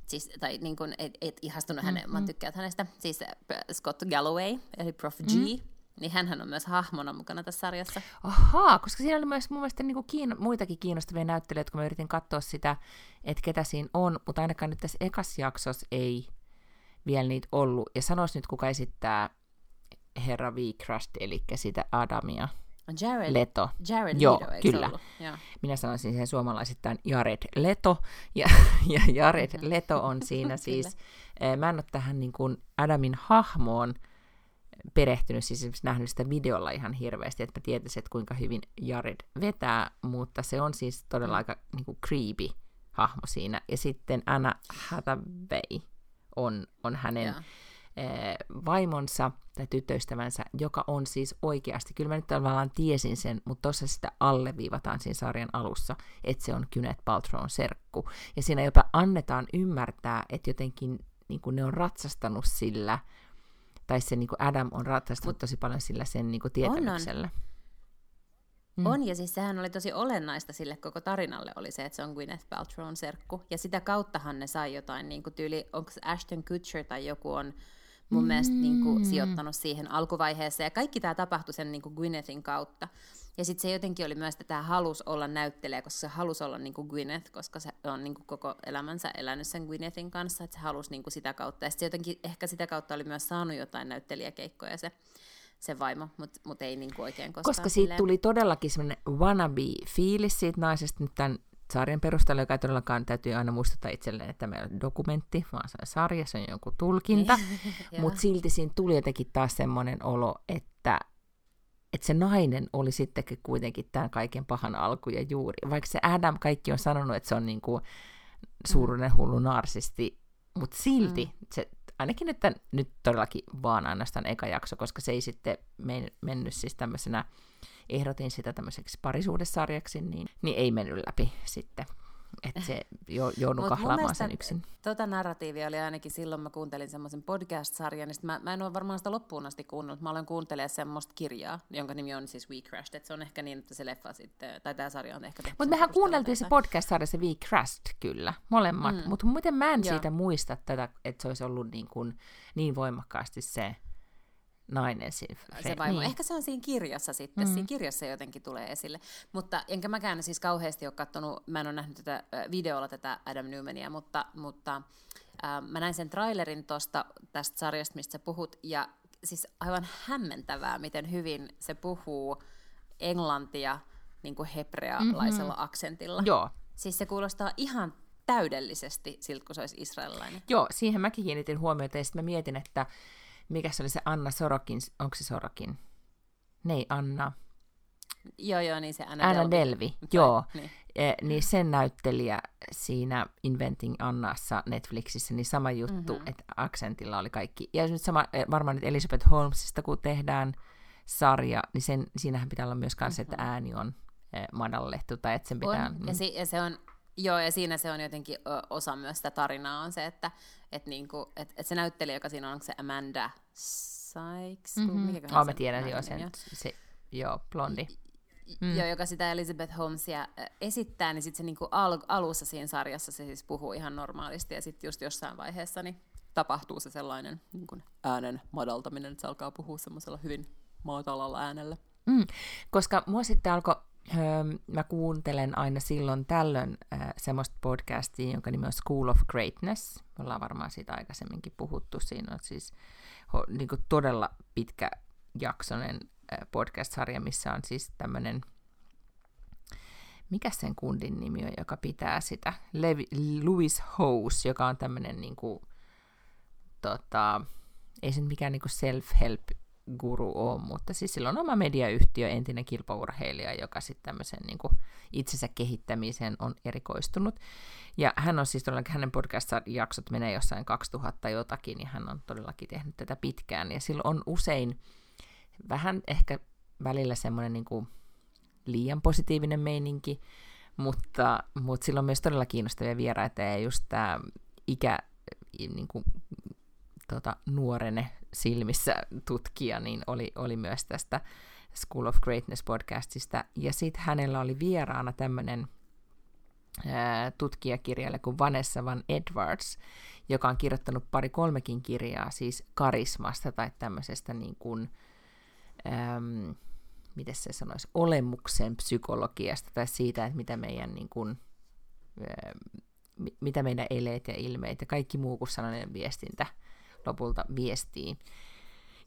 S1: siis, tai niin kuin, et, et ihastunut mm-hmm. häneen, mä tykkäät hänestä, siis äh, Scott Galloway, eli Prof. G, mm-hmm. Niin hän on myös hahmona mukana tässä sarjassa.
S2: Ahaa, koska siinä oli myös mun mielestä niinku kiino, muitakin kiinnostavia näyttelijöitä, kun mä yritin katsoa sitä, että ketä siinä on, mutta ainakaan nyt tässä ekas jaksossa ei vielä niitä ollut. Ja sanois nyt, kuka esittää herra V. Crust, eli sitä Adamia.
S1: Jared,
S2: Leto.
S1: Jared
S2: Joo,
S1: Leto,
S2: kyllä.
S1: Ollut? Joo.
S2: Minä sanoisin sen suomalaisittain Jared Leto. Ja, ja Jared Leto on siinä siis, eh, mä en ole tähän niin kuin Adamin hahmoon perehtynyt, siis nähnyt sitä videolla ihan hirveästi, että mä tietäisin, että kuinka hyvin Jared vetää, mutta se on siis todella aika niin kuin creepy hahmo siinä. Ja sitten Anna Hathaway on, on hänen yeah. vaimonsa tai tyttöystävänsä, joka on siis oikeasti, kyllä mä nyt tavallaan tiesin sen, mutta tuossa sitä alleviivataan siinä sarjan alussa, että se on Kynet Paltroon serkku. Ja siinä jopa annetaan ymmärtää, että jotenkin niin kuin ne on ratsastanut sillä, tai se niin kuin Adam on ratsastanut tosi paljon sillä sen niin kuin tietämyksellä. On, on.
S1: Mm. On, ja siis sehän oli tosi olennaista sille koko tarinalle, oli se, että se on Gwyneth Paltrown serkku. Ja sitä kauttahan ne sai jotain, niin kuin tyyli, onko Ashton Kutcher tai joku on mun mm. mielestä niin kuin, sijoittanut siihen alkuvaiheessa. Ja kaikki tämä tapahtui sen niin kuin Gwynethin kautta. Ja sitten se jotenkin oli myös, että tämä halus olla näyttelijä, koska se halusi olla niin kuin Gwyneth, koska se on niin kuin koko elämänsä elänyt sen Gwynethin kanssa, että se halusi niin kuin sitä kautta. Ja sitten jotenkin ehkä sitä kautta oli myös saanut jotain näyttelijäkeikkoja se se vaimo, mutta mut ei niinku oikein koskaan.
S2: Koska siitä silleen. tuli todellakin semmoinen wannabe-fiilis siitä naisesta nyt tämän sarjan perusteella, joka ei todellakaan täytyy aina muistuttaa itselleen, että meillä on dokumentti, vaan se on sarja, se on joku tulkinta. Mutta silti siinä tuli jotenkin taas semmoinen olo, että, että se nainen oli sittenkin kuitenkin tämän kaiken pahan alku ja juuri. Vaikka se Adam kaikki on sanonut, että se on niin kuin suuruinen hullu narsisti, mutta silti mm. se ainakin nyt, nyt todellakin vaan ainoastaan eka jakso, koska se ei sitten men, mennyt siis tämmöisenä, ehdotin sitä tämmöiseksi parisuudessarjaksi, niin, niin ei mennyt läpi sitten että se jo, joudun kahlaamaan sen yksin.
S1: Tota narratiivia oli ainakin silloin, mä kuuntelin semmoisen podcast-sarjan, niin mä, mä en ole varmaan sitä loppuun asti kuunnellut. Mä olen kuuntelemaan semmoista kirjaa, jonka nimi on siis We Crashed, että se on ehkä niin, että se leffa sitten, tai tämä sarja on ehkä
S2: Mutta mehän kuunneltiin se podcast-sarja, se We Crashed kyllä, molemmat, mm. mutta miten mä en siitä muista tätä, että se olisi ollut niin, kuin, niin voimakkaasti se nainen siinä.
S1: Se vaimo. Niin. Ehkä se on siinä kirjassa sitten, mm. siinä kirjassa jotenkin tulee esille. Mutta enkä mäkään siis kauheasti ole katsonut, mä en ole nähnyt tätä videolla tätä Adam Newmania, mutta, mutta äh, mä näin sen trailerin tosta, tästä sarjasta, mistä sä puhut, ja siis aivan hämmentävää, miten hyvin se puhuu englantia niin kuin hebrealaisella mm-hmm. aksentilla.
S2: Joo.
S1: Siis se kuulostaa ihan täydellisesti siltä, kun se olisi israelilainen.
S2: Joo, siihen mäkin kiinnitin huomiota, ja sitten mä mietin, että mikä se oli se Anna Sorokin, onko se Sorokin? Nei, Anna.
S1: Joo, joo, niin se Anna,
S2: Anna Delvi. Delvi. Joo, niin. E, niin sen näyttelijä siinä Inventing Annassa Netflixissä, niin sama juttu, mm-hmm. että aksentilla oli kaikki. Ja nyt sama, e, varmaan nyt Elizabeth Holmesista, kun tehdään sarja, niin sen, siinähän pitää olla myös kanssa, mm-hmm. että ääni on e, madallettu, tai että sen pitää...
S1: On, ja, si- ja se on Joo, ja siinä se on jotenkin osa myös sitä tarinaa, on se, että et niinku, et, et se näyttelijä, joka siinä on, onko se Amanda Sykes?
S2: Mm-hmm. oh, mä tiedän, joo, sen, se, joo, blondi.
S1: Mm. Joo, joka sitä Elizabeth Holmesia esittää, niin sitten se niinku al- alussa siinä sarjassa se siis puhuu ihan normaalisti, ja sitten just jossain vaiheessa niin tapahtuu se sellainen niin kuin äänen madaltaminen, että se alkaa puhua semmoisella hyvin maatalalla äänellä.
S2: Mm. Koska mua sitten alkoi mä kuuntelen aina silloin tällöin äh, semmoista podcastia, jonka nimi on School of Greatness. Me ollaan varmaan siitä aikaisemminkin puhuttu. Siinä on siis niin kuin todella pitkä jaksonen äh, podcast-sarja, missä on siis tämmöinen, mikä sen kundin nimi on, joka pitää sitä, Levi, Louis Hose, joka on tämmöinen niin kuin, tota, ei se mikään niin kuin self-help guru ole, mutta siis sillä on oma mediayhtiö, entinen kilpaurheilija, joka sitten tämmöisen niin kuin itsensä kehittämiseen on erikoistunut. Ja hän on siis todellakin, hänen podcast-jaksot menee jossain 2000 jotakin, ja hän on todellakin tehnyt tätä pitkään. Ja sillä on usein vähän ehkä välillä semmoinen niin kuin liian positiivinen meininki, mutta, mutta sillä on myös todella kiinnostavia vieraita, ja just tämä ikä, niin kuin tota, nuorene silmissä tutkija, niin oli, oli myös tästä School of Greatness podcastista. Ja sitten hänellä oli vieraana tämmöinen tutkijakirjailija kuin Vanessa Van Edwards, joka on kirjoittanut pari kolmekin kirjaa siis karismasta tai tämmöisestä niin kuin, äm, miten se sanoisi, olemuksen psykologiasta tai siitä, että mitä meidän niin kuin, ää, mitä meidän eleet ja ilmeet ja kaikki muu kuin sananen viestintä lopulta viestii.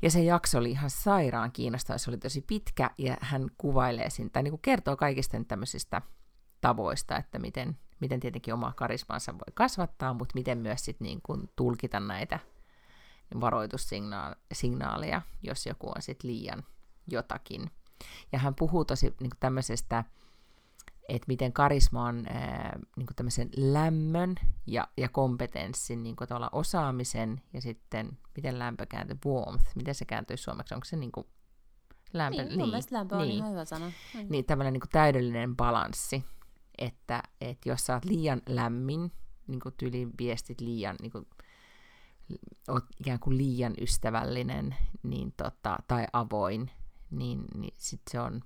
S2: Ja se jakso oli ihan sairaan kiinnostava, se oli tosi pitkä, ja hän kuvailee siinä, tai niin kuin kertoo kaikista tämmöisistä tavoista, että miten, miten tietenkin omaa karismaansa voi kasvattaa, mutta miten myös sit niin kuin tulkita näitä varoitussignaaleja, jos joku on sit liian jotakin. Ja hän puhuu tosi niin kuin tämmöisestä että miten karisma on ää, niin kuin tämmöisen lämmön ja, ja kompetenssin, niin kuin osaamisen ja sitten miten lämpö kääntyy, warmth, miten se kääntyy suomeksi, onko se niin kuin
S1: lämpö? Niin, niin, lämpö on niin, ihan hyvä sana.
S2: Niin, niin tämmöinen niin kuin täydellinen balanssi, että, että jos sä oot liian lämmin, niin kuin tyyliin viestit liian, niin kuin, oot ikään kuin liian ystävällinen niin tota, tai avoin, niin, niin sitten se on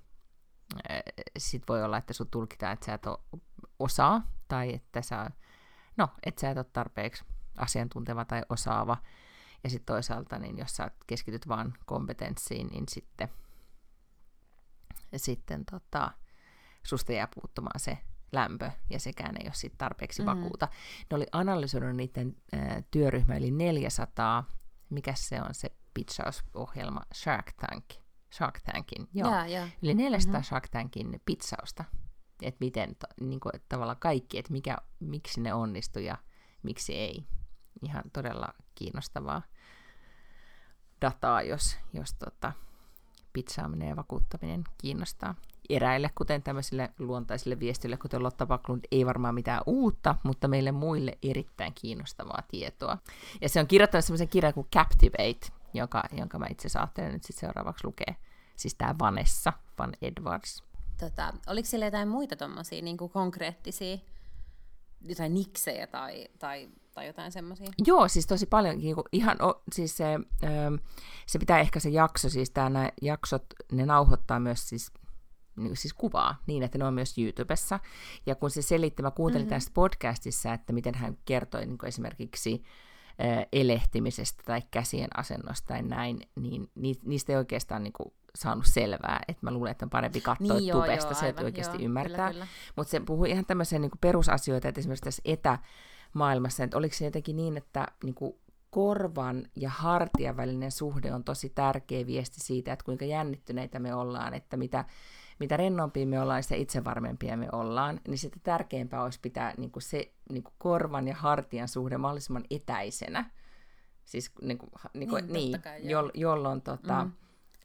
S2: sit voi olla, että sun tulkitaan, että sä et osaa, tai että sä, no, että sä et ole tarpeeksi asiantunteva tai osaava. Ja sitten toisaalta, niin jos sä keskityt vaan kompetenssiin, niin sitten, sitten tota, susta jää puuttumaan se lämpö, ja sekään ei ole sit tarpeeksi mm-hmm. vakuuta. Ne oli analysoinut niiden äh, työryhmä, eli 400, mikä se on se pitchausohjelma, Shark Tank, Shark Tankin, joo. Ja, ja. Yli 400 mm-hmm. Shark Tankin pizzausta. Että miten niin kuin, tavallaan kaikki, että mikä, miksi ne onnistu ja miksi ei. Ihan todella kiinnostavaa dataa, jos, jos tota, pizzaaminen ja vakuuttaminen kiinnostaa. Eräille, kuten tämmöisille luontaisille viestille, kuten Lotta Backlund, ei varmaan mitään uutta, mutta meille muille erittäin kiinnostavaa tietoa. Ja se on kirjoittanut semmoisen kirjan kuin Captivate, joka, jonka mä itse asiassa ajattelen nyt sit seuraavaksi lukea. Siis tämä Vanessa Van Edwards.
S1: Tota, oliko siellä jotain muita tuommoisia niin konkreettisia jotain niksejä tai, tai, tai jotain semmoisia?
S2: Joo, siis tosi paljon. Niin ihan, o, siis se, se pitää ehkä se jakso, siis nämä jaksot, ne nauhoittaa myös siis niin siis kuvaa niin, että ne on myös YouTubessa. Ja kun se selitti, mä kuuntelin mm-hmm. tästä podcastissa, että miten hän kertoi niin kuin esimerkiksi elehtimisestä tai käsien asennosta tai näin, niin niistä ei oikeastaan niin kuin saanut selvää, että mä luulen, että on parempi katsoa niin, joo, tubesta, joo, se että oikeasti joo, ymmärtää. Mutta se puhui ihan tämmöisiä niin perusasioita, että esimerkiksi tässä etämaailmassa, että oliko se jotenkin niin, että niin kuin korvan ja hartian välinen suhde on tosi tärkeä viesti siitä, että kuinka jännittyneitä me ollaan, että mitä, mitä rennompia me ollaan, sitä itsevarmempia me ollaan, niin sitten tärkeämpää olisi pitää niin kuin se niin kuin korvan ja hartian suhde mahdollisimman etäisenä. Siis niin kuin, niin, kuin, niin, niin kai, jo, jolloin tota, mm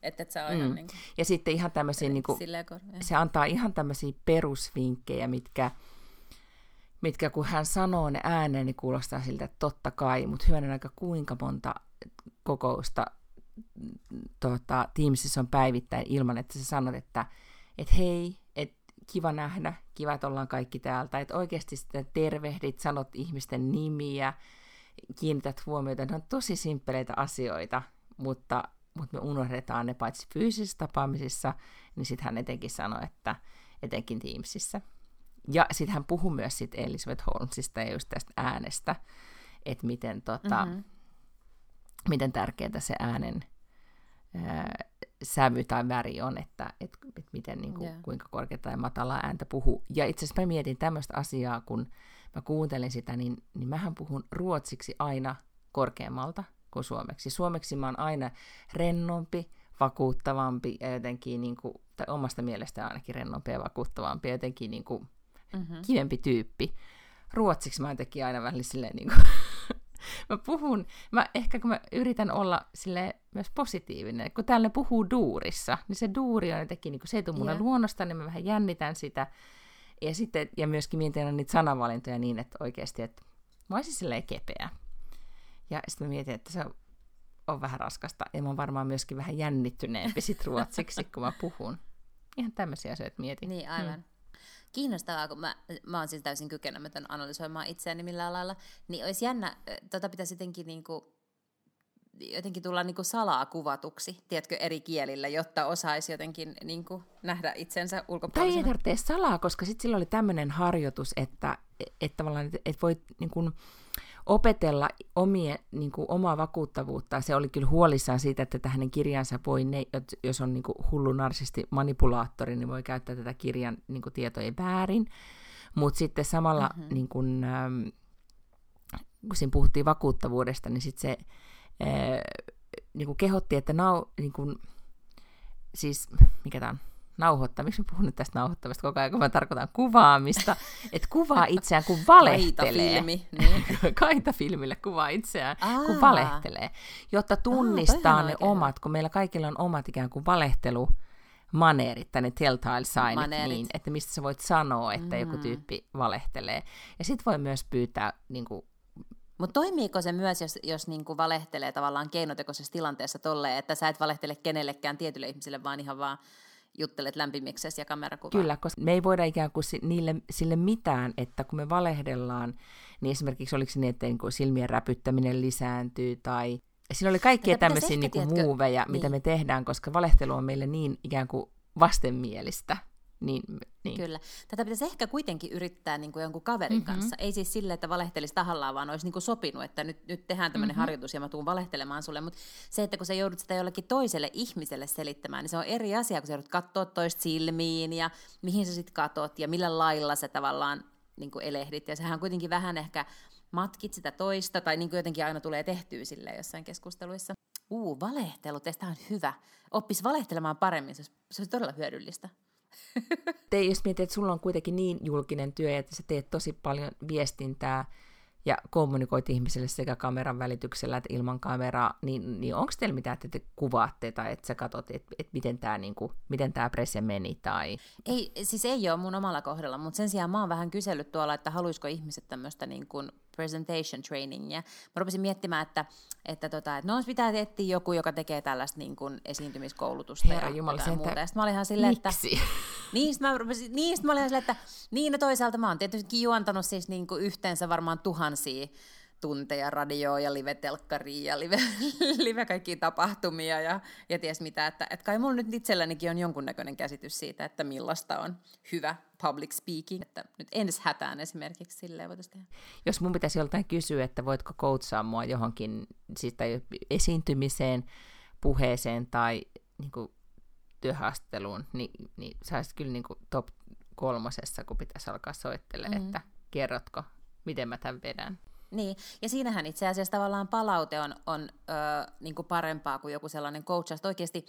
S1: että et sä mm. ihan niin kuin,
S2: Ja sitten ihan tämmöisiä, niin kuin, se antaa ihan tämmöisiä perusvinkkejä, mitkä, mitkä kun hän sanoo ne ääneen, niin kuulostaa siltä, että totta kai, mutta hyvänen aika kuinka monta kokousta tuota, Teamsissa on päivittäin ilman, että sä sanot, että et hei, et kiva nähdä, kiva, että ollaan kaikki täältä, että oikeasti sitten tervehdit, sanot ihmisten nimiä, kiinnität huomiota, ne on tosi simppeleitä asioita, mutta mutta me unohdetaan ne paitsi fyysisissä tapaamisissa, niin sitten hän etenkin sanoi, että etenkin Teamsissa. Ja sitten hän puhui myös sit Elizabeth Holmesista ja just tästä äänestä, että miten, tota, mm-hmm. miten tärkeää se äänen ää, sävy tai väri on, että et, et miten, niin kuin, yeah. kuinka korkeata ja matalaa ääntä puhuu. Ja itse asiassa mä mietin tämmöistä asiaa, kun mä kuuntelin sitä, niin, niin mähän puhun ruotsiksi aina korkeammalta kuin suomeksi. Suomeksi mä oon aina rennompi, vakuuttavampi ja jotenkin, niin kuin, tai omasta mielestä ainakin rennompi ja vakuuttavampi ja jotenkin niin kuin, mm-hmm. kivempi tyyppi. Ruotsiksi mä jotenkin aina vähän silleen niin kuin, mä puhun, mä ehkä kun mä yritän olla sille myös positiivinen, kun täällä puhuu duurissa, niin se duuri on jotenkin, niin kuin, se ei tule mulle yeah. luonnosta, niin mä vähän jännitän sitä. Ja, sitten, ja myöskin mietin niitä sanavalintoja niin, että oikeasti, että mä olisin silleen kepeä. Ja sitten mä mietin, että se on vähän raskasta. Ja mä oon varmaan myöskin vähän jännittyneempi sit ruotsiksi, kun mä puhun. Ihan tämmöisiä asioita mietin.
S1: Niin, aivan. Hmm. Kiinnostavaa, kun mä, mä oon siis täysin kykenemätön analysoimaan itseäni millään lailla, niin olisi jännä, tota pitäisi jotenkin niinku, jotenkin tulla niinku salaa kuvatuksi, tiedätkö, eri kielillä, jotta osaisi jotenkin niinku nähdä itsensä ulkopuolisena.
S2: Tai ei tarvitse salaa, koska sitten sillä oli tämmöinen harjoitus, että, että tavallaan, että voit niinku, opetella omie, niin kuin, omaa vakuuttavuutta. Se oli kyllä huolissaan siitä, että hänen kirjansa voi, ne, jos on niin kuin, hullu narsisti manipulaattori, niin voi käyttää tätä kirjan niin kuin, tietoja väärin. Mutta sitten samalla, mm-hmm. niin kuin, ähm, kun siinä puhuttiin vakuuttavuudesta, niin sitten se äh, niin kuin kehotti, että nau, niin kuin, siis, mikä tämä on, nauhoittaa. Miksi mä puhun nyt tästä nauhoittamista koko ajan, kun mä tarkoitan kuvaamista? Että kuvaa itseään, kun valehtelee.
S1: Kaita-filmi. Niin.
S2: Kaita-filmille kuvaa itseään, Aa. kun valehtelee. Jotta tunnistaa Aa, ne oikein. omat, kun meillä kaikilla on omat ikään kuin valehtelu maneerit tai ne telltale signit, niin, että mistä sä voit sanoa, että mm. joku tyyppi valehtelee. Ja sit voi myös pyytää niin kuin,
S1: mutta toimiiko se myös, jos, jos niinku valehtelee tavallaan keinotekoisessa tilanteessa tolleen, että sä et valehtele kenellekään tietylle ihmiselle, vaan ihan vaan juttelet lämpimiksesi ja kamerakuvaa.
S2: Kyllä, koska me ei voida ikään kuin niille, sille mitään, että kun me valehdellaan, niin esimerkiksi oliko se niin, että niin kuin silmien räpyttäminen lisääntyy tai Siinä oli kaikkia tämmöisiä niin kuin muuveja, niin. mitä me tehdään, koska valehtelu on meille niin ikään kuin vastenmielistä. Niin, niin.
S1: Kyllä. Tätä pitäisi ehkä kuitenkin yrittää niin kuin jonkun kaverin mm-hmm. kanssa. Ei siis sille, että valehtelisi tahallaan, vaan olisi niin kuin sopinut, että nyt, nyt tehdään tämmöinen mm-hmm. harjoitus ja mä tuun valehtelemaan sulle. Mutta se, että kun sä joudut sitä jollekin toiselle ihmiselle selittämään, niin se on eri asia, kun sä joudut katsoa toista silmiin ja mihin sä sitten katot ja millä lailla sä tavallaan niin kuin elehdit. Ja sehän kuitenkin vähän ehkä matkit sitä toista, tai niin kuin jotenkin aina tulee tehtyä sille jossain keskusteluissa. Uu, valehtelu, tästä on hyvä. Oppis valehtelemaan paremmin, se olisi, se olisi todella hyödyllistä.
S2: Te jos mietit, että sulla on kuitenkin niin julkinen työ, että sä teet tosi paljon viestintää ja kommunikoit ihmisille sekä kameran välityksellä että ilman kameraa, niin, niin onko teillä mitään, että te kuvaatte tai että sä katsot, että, että miten tämä niinku, miten presse meni? Tai...
S1: Ei, siis ei ole mun omalla kohdalla, mutta sen sijaan mä oon vähän kysellyt tuolla, että haluaisiko ihmiset tämmöistä niin kuin presentation trainingia. Mä rupesin miettimään, että, että, tota, että no pitää etsiä joku, joka tekee tällaista niin kuin esiintymiskoulutusta
S2: Herra
S1: ja
S2: Jumala,
S1: jotain muuta. Ja sitten mä olin ihan silleen, että... Niistä mä, rupesin, niistä mä olin ihan silleen, että niin no toisaalta mä oon tietysti juontanut siis niin kuin yhteensä varmaan tuhansia tunteja radioa ja live-telkkaria ja live, live kaikkia tapahtumia ja, ja ties mitä, että, että kai mulla nyt itsellänikin on jonkunnäköinen käsitys siitä, että millaista on hyvä public speaking, että nyt ensi hätään esimerkiksi silleen voitaisiin tehdä.
S2: Jos mun pitäisi joltain kysyä, että voitko koutsaa mua johonkin siis, tai esiintymiseen, puheeseen tai niin kuin, työhaasteluun, niin, niin sä olisit kyllä niin kuin, top kolmosessa, kun pitäisi alkaa soittelemaan, mm-hmm. että kerrotko, miten mä tämän vedän.
S1: Niin, ja siinähän itse asiassa tavallaan palaute on, on ö, niin kuin parempaa kuin joku sellainen coach. Oikeasti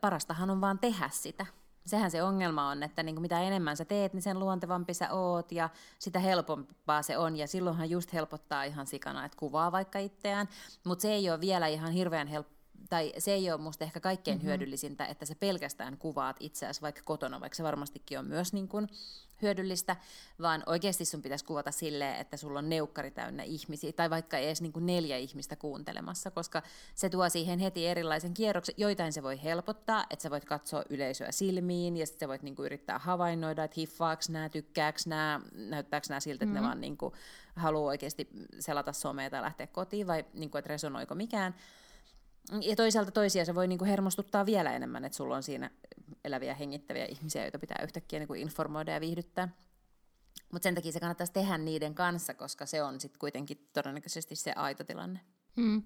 S1: parastahan on vaan tehdä sitä. Sehän se ongelma on, että niin kuin mitä enemmän sä teet, niin sen luontevampi sä oot ja sitä helpompaa se on. Ja silloinhan just helpottaa ihan sikana, että kuvaa vaikka itseään, mutta se ei ole vielä ihan hirveän helppoa tai se ei ole musta ehkä kaikkein mm-hmm. hyödyllisintä, että sä pelkästään kuvaat itseäsi vaikka kotona, vaikka se varmastikin on myös niin kuin hyödyllistä, vaan oikeasti sun pitäisi kuvata silleen, että sulla on neukkari täynnä ihmisiä, tai vaikka edes niin kuin neljä ihmistä kuuntelemassa, koska se tuo siihen heti erilaisen kierroksen. Joitain se voi helpottaa, että sä voit katsoa yleisöä silmiin, ja sitten sä voit niin kuin yrittää havainnoida, että hiffaaks nämä, tykkääks nämä, näyttääkö nämä siltä, että mm-hmm. ne vaan niin kuin haluaa oikeasti selata somea tai lähteä kotiin, vai niin kuin, että resonoiko mikään. Ja toisaalta toisia se voi niinku hermostuttaa vielä enemmän, että sulla on siinä eläviä, hengittäviä ihmisiä, joita pitää yhtäkkiä niinku informoida ja viihdyttää. Mutta sen takia se kannattaisi tehdä niiden kanssa, koska se on sitten kuitenkin todennäköisesti se aito tilanne.
S2: Hmm.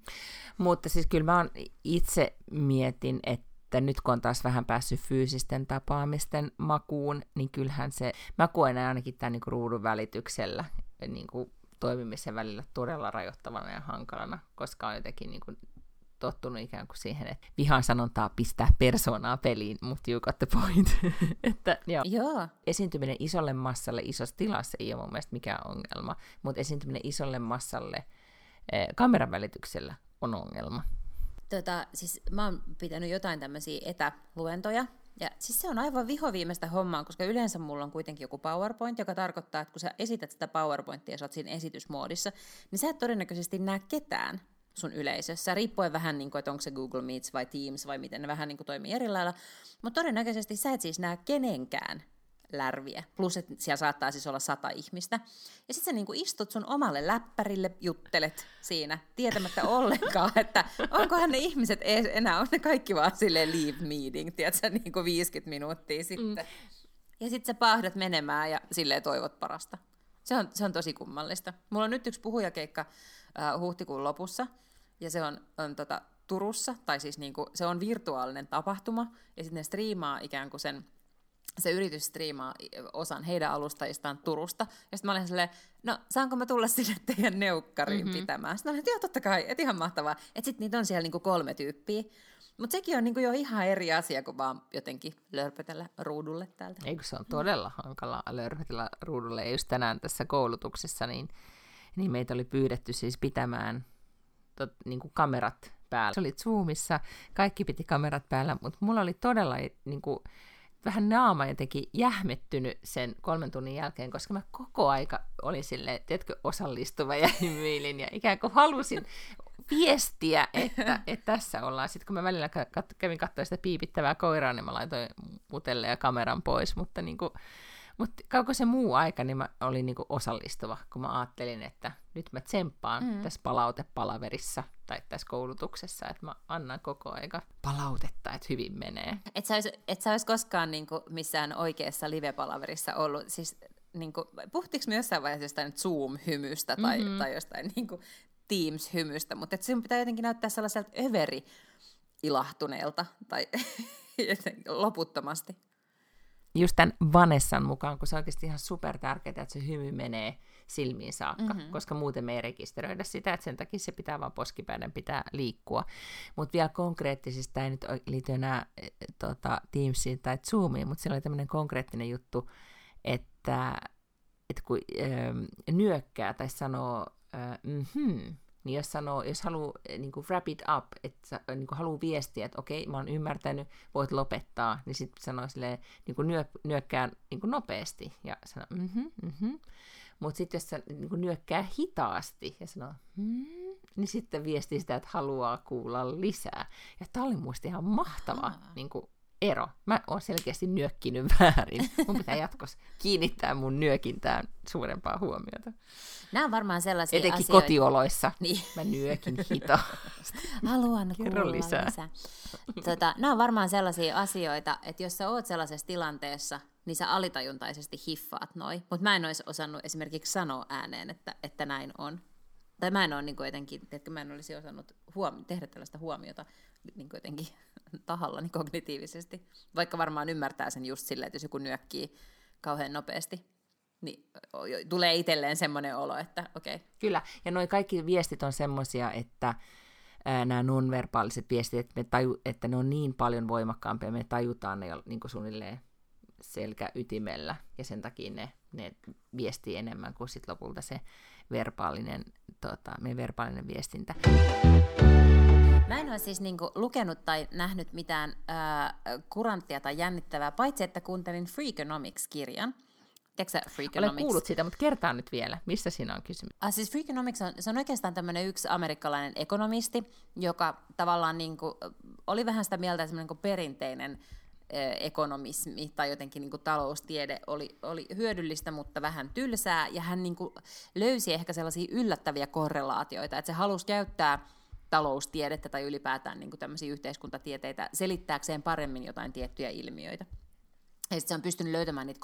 S2: Mutta siis kyllä mä itse mietin, että nyt kun on taas vähän päässyt fyysisten tapaamisten makuun, niin kyllähän se, mä koen ainakin tämän niin ruudun välityksellä niin kuin toimimisen välillä todella rajoittavana ja hankalana, koska on jotenkin niin kuin tottunut ikään kuin siihen, että vihan sanontaa pistää persoonaa peliin, mutta you got the point. että, joo.
S1: joo.
S2: Esiintyminen isolle massalle isossa tilassa ei ole mun mielestä mikään ongelma, mutta esiintyminen isolle massalle eh, kameran välityksellä on ongelma.
S1: Tota, siis mä oon pitänyt jotain tämmöisiä etäluentoja, ja siis se on aivan vihoviimeistä hommaa, koska yleensä mulla on kuitenkin joku PowerPoint, joka tarkoittaa, että kun sä esität sitä PowerPointia ja sä oot siinä esitysmoodissa, niin sä et todennäköisesti näe ketään sun yleisössä, riippuen vähän, niin kuin, että onko se Google Meets vai Teams vai miten ne vähän niin kuin, toimii eri lailla. Mutta todennäköisesti sä et siis näe kenenkään lärviä. Plus, että siellä saattaa siis olla sata ihmistä. Ja sitten sä niin kuin istut sun omalle läppärille, juttelet siinä, tietämättä ollenkaan, että onkohan ne ihmiset enää, on ne kaikki vaan silleen leave meeting, tiedätkö, niin kuin 50 minuuttia sitten. Mm. Ja sitten sä pahdat menemään ja silleen toivot parasta. Se on, se on tosi kummallista. Mulla on nyt yksi puhujakeikka äh, huhtikuun lopussa, ja se on, on tota, Turussa, tai siis niinku, se on virtuaalinen tapahtuma, ja sitten ne striimaa ikään kuin sen, se yritys striimaa osan heidän alustajistaan Turusta, ja sitten mä olin silleen, no saanko mä tulla sinne teidän neukkariin mm-hmm. pitämään? Sitten mä olin, että joo, totta kai, että ihan mahtavaa. Että sitten niitä on siellä niinku kolme tyyppiä, mutta sekin on niinku jo ihan eri asia kuin vaan jotenkin lörpötellä ruudulle täältä.
S2: Eikö se on todella hankala lörpötellä ruudulle. Ja just tänään tässä koulutuksessa, niin, niin meitä oli pyydetty siis pitämään tot, niinku kamerat päällä. Se oli Zoomissa, kaikki piti kamerat päällä, mutta mulla oli todella niinku, vähän naama jotenkin jähmettynyt sen kolmen tunnin jälkeen, koska mä koko aika olin silleen, tiedätkö, osallistuva ja hymyilin ja ikään kuin halusin viestiä, että, että tässä ollaan. Sitten kun mä välillä kävin katsoa sitä piipittävää koiraa, niin mä laitoin mutelle ja kameran pois, mutta niin kuin, mutta koko se muu aika niin mä olin niin kuin osallistuva, kun mä ajattelin, että nyt mä tsemppaan mm. tässä palautepalaverissa tai tässä koulutuksessa, että mä annan koko aika palautetta, että hyvin menee.
S1: Et sä ois, et sä ois koskaan niin kuin missään oikeassa live-palaverissa ollut, siis niin kuin, puhuttiinko me jossain vaiheessa jostain Zoom-hymystä tai, mm-hmm. tai jostain niin kuin, Teams-hymystä, mutta että sinun pitää jotenkin näyttää sellaiselta överi ilahtuneelta tai loputtomasti.
S2: Just tämän Vanessan mukaan, kun se on oikeasti ihan super tärkeää, että se hymy menee silmiin saakka, mm-hmm. koska muuten me ei rekisteröidä sitä, että sen takia se pitää vaan poskipäiden pitää liikkua. Mutta vielä konkreettisesti, tämä ei nyt liity enää tota, Teamsiin tai Zoomiin, mutta siellä oli tämmöinen konkreettinen juttu, että, että kun ö, nyökkää tai sanoo mm-hmm, niin jos sanoo, jos haluaa eh, niin kuin wrap it up, että niin kuin haluaa viestiä, että okei, mä oon ymmärtänyt, voit lopettaa, niin sitten sanoo silleen, niin kuin nyö, nyökkään niin kuin nopeasti ja sanoo, mm-hmm, mm-hmm. Mutta sitten jos se niin nyökkää hitaasti ja sanoo, hmm, niin sitten viestii sitä, että haluaa kuulla lisää. Ja tämä oli muista ihan mahtava ah. niin kuin, ero. Mä oon selkeästi nyökkinyt väärin. Mun pitää jatkossa kiinnittää mun nyökintään suurempaa huomiota.
S1: Nämä on varmaan sellaisia
S2: Etenkin
S1: asioita...
S2: kotioloissa. Niin. Mä nyökin hitaasti.
S1: Haluan kuulla lisää. lisää. Tota, nämä on varmaan sellaisia asioita, että jos sä oot sellaisessa tilanteessa, niin sä alitajuntaisesti hiffaat noi. Mutta mä en olisi osannut esimerkiksi sanoa ääneen, että, että näin on. Tai mä en ole niin jotenkin, tiedätkö, mä en olisi osannut huom- tehdä tällaista huomiota niin jotenkin tahallani kognitiivisesti. Vaikka varmaan ymmärtää sen just silleen, että jos joku nyökkii kauhean nopeasti, niin tulee itselleen semmoinen olo, että okei. Okay.
S2: Kyllä, ja nuo kaikki viestit on semmoisia, että nämä nonverbaaliset viestit, että, me taju, että ne on niin paljon voimakkaampia, me tajutaan ne jo niin kuin suunnilleen selkäytimellä, ja sen takia ne, ne viestii enemmän kuin sit lopulta se verbaalinen, tota, meidän verbaalinen viestintä.
S1: Mä en ole siis niinku lukenut tai nähnyt mitään äh, kuranttia tai jännittävää, paitsi että kuuntelin Freakonomics-kirjan.
S2: Tiedätkö Olen kuullut siitä, mutta kertaa nyt vielä, missä siinä on kysymys?
S1: Ah, siis Freakonomics on, se on oikeastaan tämmöinen yksi amerikkalainen ekonomisti, joka tavallaan niinku, oli vähän sitä mieltä, että niinku perinteinen ekonomismi tai jotenkin niin kuin taloustiede oli, oli hyödyllistä, mutta vähän tylsää, ja hän niin kuin löysi ehkä sellaisia yllättäviä korrelaatioita, että se halusi käyttää taloustiedettä tai ylipäätään niin tämmöisiä yhteiskuntatieteitä selittääkseen paremmin jotain tiettyjä ilmiöitä. Ja sitten se on pystynyt löytämään niitä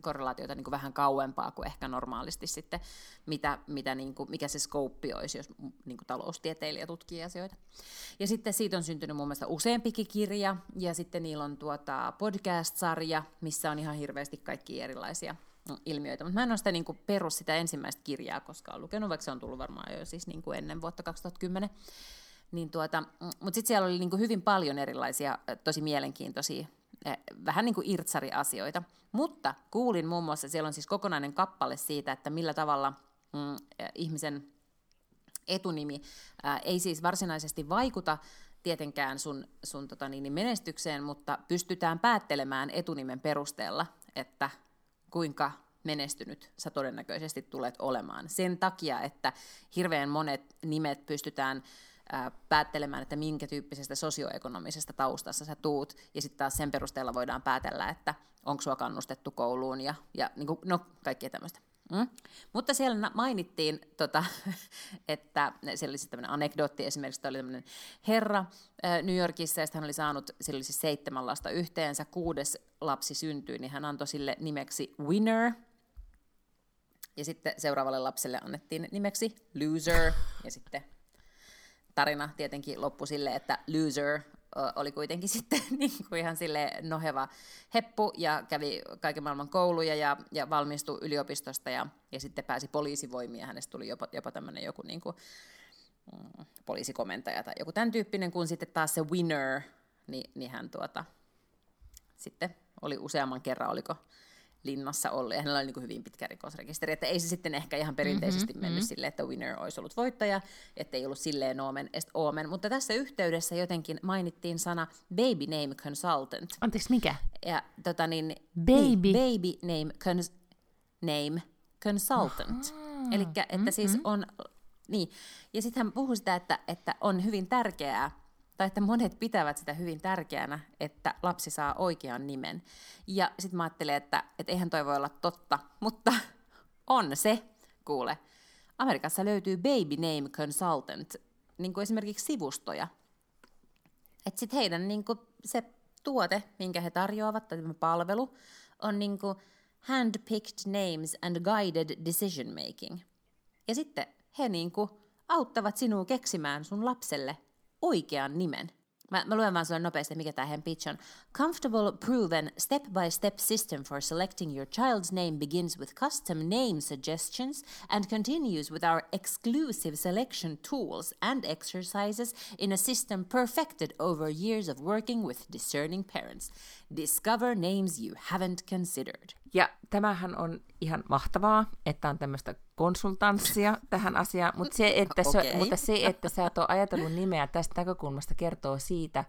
S1: korrelaatioita niin kuin vähän kauempaa kuin ehkä normaalisti sitten, mitä, mitä niin kuin, mikä se skouppi olisi, jos niin kuin taloustieteilijä tutkii asioita. Ja sitten siitä on syntynyt mun mielestä useampikin kirja, ja sitten niillä on tuota podcast-sarja, missä on ihan hirveästi kaikki erilaisia ilmiöitä. Mutta mä en ole sitä niin kuin perus sitä ensimmäistä kirjaa koskaan lukenut, vaikka se on tullut varmaan jo siis niin kuin ennen vuotta 2010. Niin tuota, mutta sitten siellä oli niin kuin hyvin paljon erilaisia tosi mielenkiintoisia vähän niin kuin irtsari-asioita. Mutta kuulin muun muassa, siellä on siis kokonainen kappale siitä, että millä tavalla mm, ihmisen etunimi ää, ei siis varsinaisesti vaikuta tietenkään sun, sun tota niin, menestykseen, mutta pystytään päättelemään etunimen perusteella, että kuinka menestynyt sä todennäköisesti tulet olemaan. Sen takia, että hirveän monet nimet pystytään päättelemään, että minkä tyyppisestä sosioekonomisesta taustassa sä tuut, ja sitten taas sen perusteella voidaan päätellä, että onko sua kannustettu kouluun, ja, ja niin kuin, no, kaikkea tämmöistä. Mm. Mutta siellä mainittiin, tota, että siellä oli sitten tämmöinen anekdootti. Esimerkiksi, että oli tämmöinen herra New Yorkissa, ja hän oli saanut, sillä siis seitsemän lasta yhteensä, kuudes lapsi syntyi, niin hän antoi sille nimeksi Winner, ja sitten seuraavalle lapselle annettiin nimeksi Loser, ja sitten tarina tietenkin loppui silleen, että loser oli kuitenkin sitten niin kuin ihan sille noheva heppu ja kävi kaiken maailman kouluja ja, ja valmistui yliopistosta ja, ja sitten pääsi poliisivoimiin. Ja hänestä tuli jopa, jopa tämmöinen joku niin kuin, mm, poliisikomentaja tai joku tämän tyyppinen, kun sitten taas se winner, niin, niin hän tuota, sitten oli useamman kerran, oliko linnassa ollut, ja hänellä oli niin hyvin pitkä rikosrekisteri, että ei se sitten ehkä ihan perinteisesti mm-hmm, mennyt mm-hmm. silleen, että winner olisi ollut voittaja, että ei ollut silleen omen, omen, mutta tässä yhteydessä jotenkin mainittiin sana baby name consultant.
S2: Anteeksi, mikä?
S1: Ja tota niin,
S2: baby,
S1: niin, baby name, cons, name consultant. Eli että mm-hmm. siis on, niin, ja sitten hän puhui sitä, että, että on hyvin tärkeää, tai että monet pitävät sitä hyvin tärkeänä, että lapsi saa oikean nimen. Ja sitten mä ajattelin, että, että eihän toi voi olla totta, mutta on se, kuule. Amerikassa löytyy Baby Name Consultant, niin kuin esimerkiksi sivustoja. Että sitten heidän niin kuin se tuote, minkä he tarjoavat, tai tämä palvelu, on niin kuin handpicked names and guided decision making. Ja sitten he niin kuin auttavat sinua keksimään sun lapselle oikean nimen. Mä, mä luen vaan sulle nopeasti, mikä tämä heidän pitch on. Comfortable, proven, step-by-step system for selecting your child's name begins with custom name suggestions and continues with our exclusive selection tools and exercises in a system perfected over years of working with discerning parents. Discover names you haven't considered.
S2: Ja tämähän on ihan mahtavaa, että on tämmöistä konsultanssia tähän asiaan, mutta se, että okay. se, mutta se, että sä et ole ajatellut nimeä tästä näkökulmasta kertoo siitä,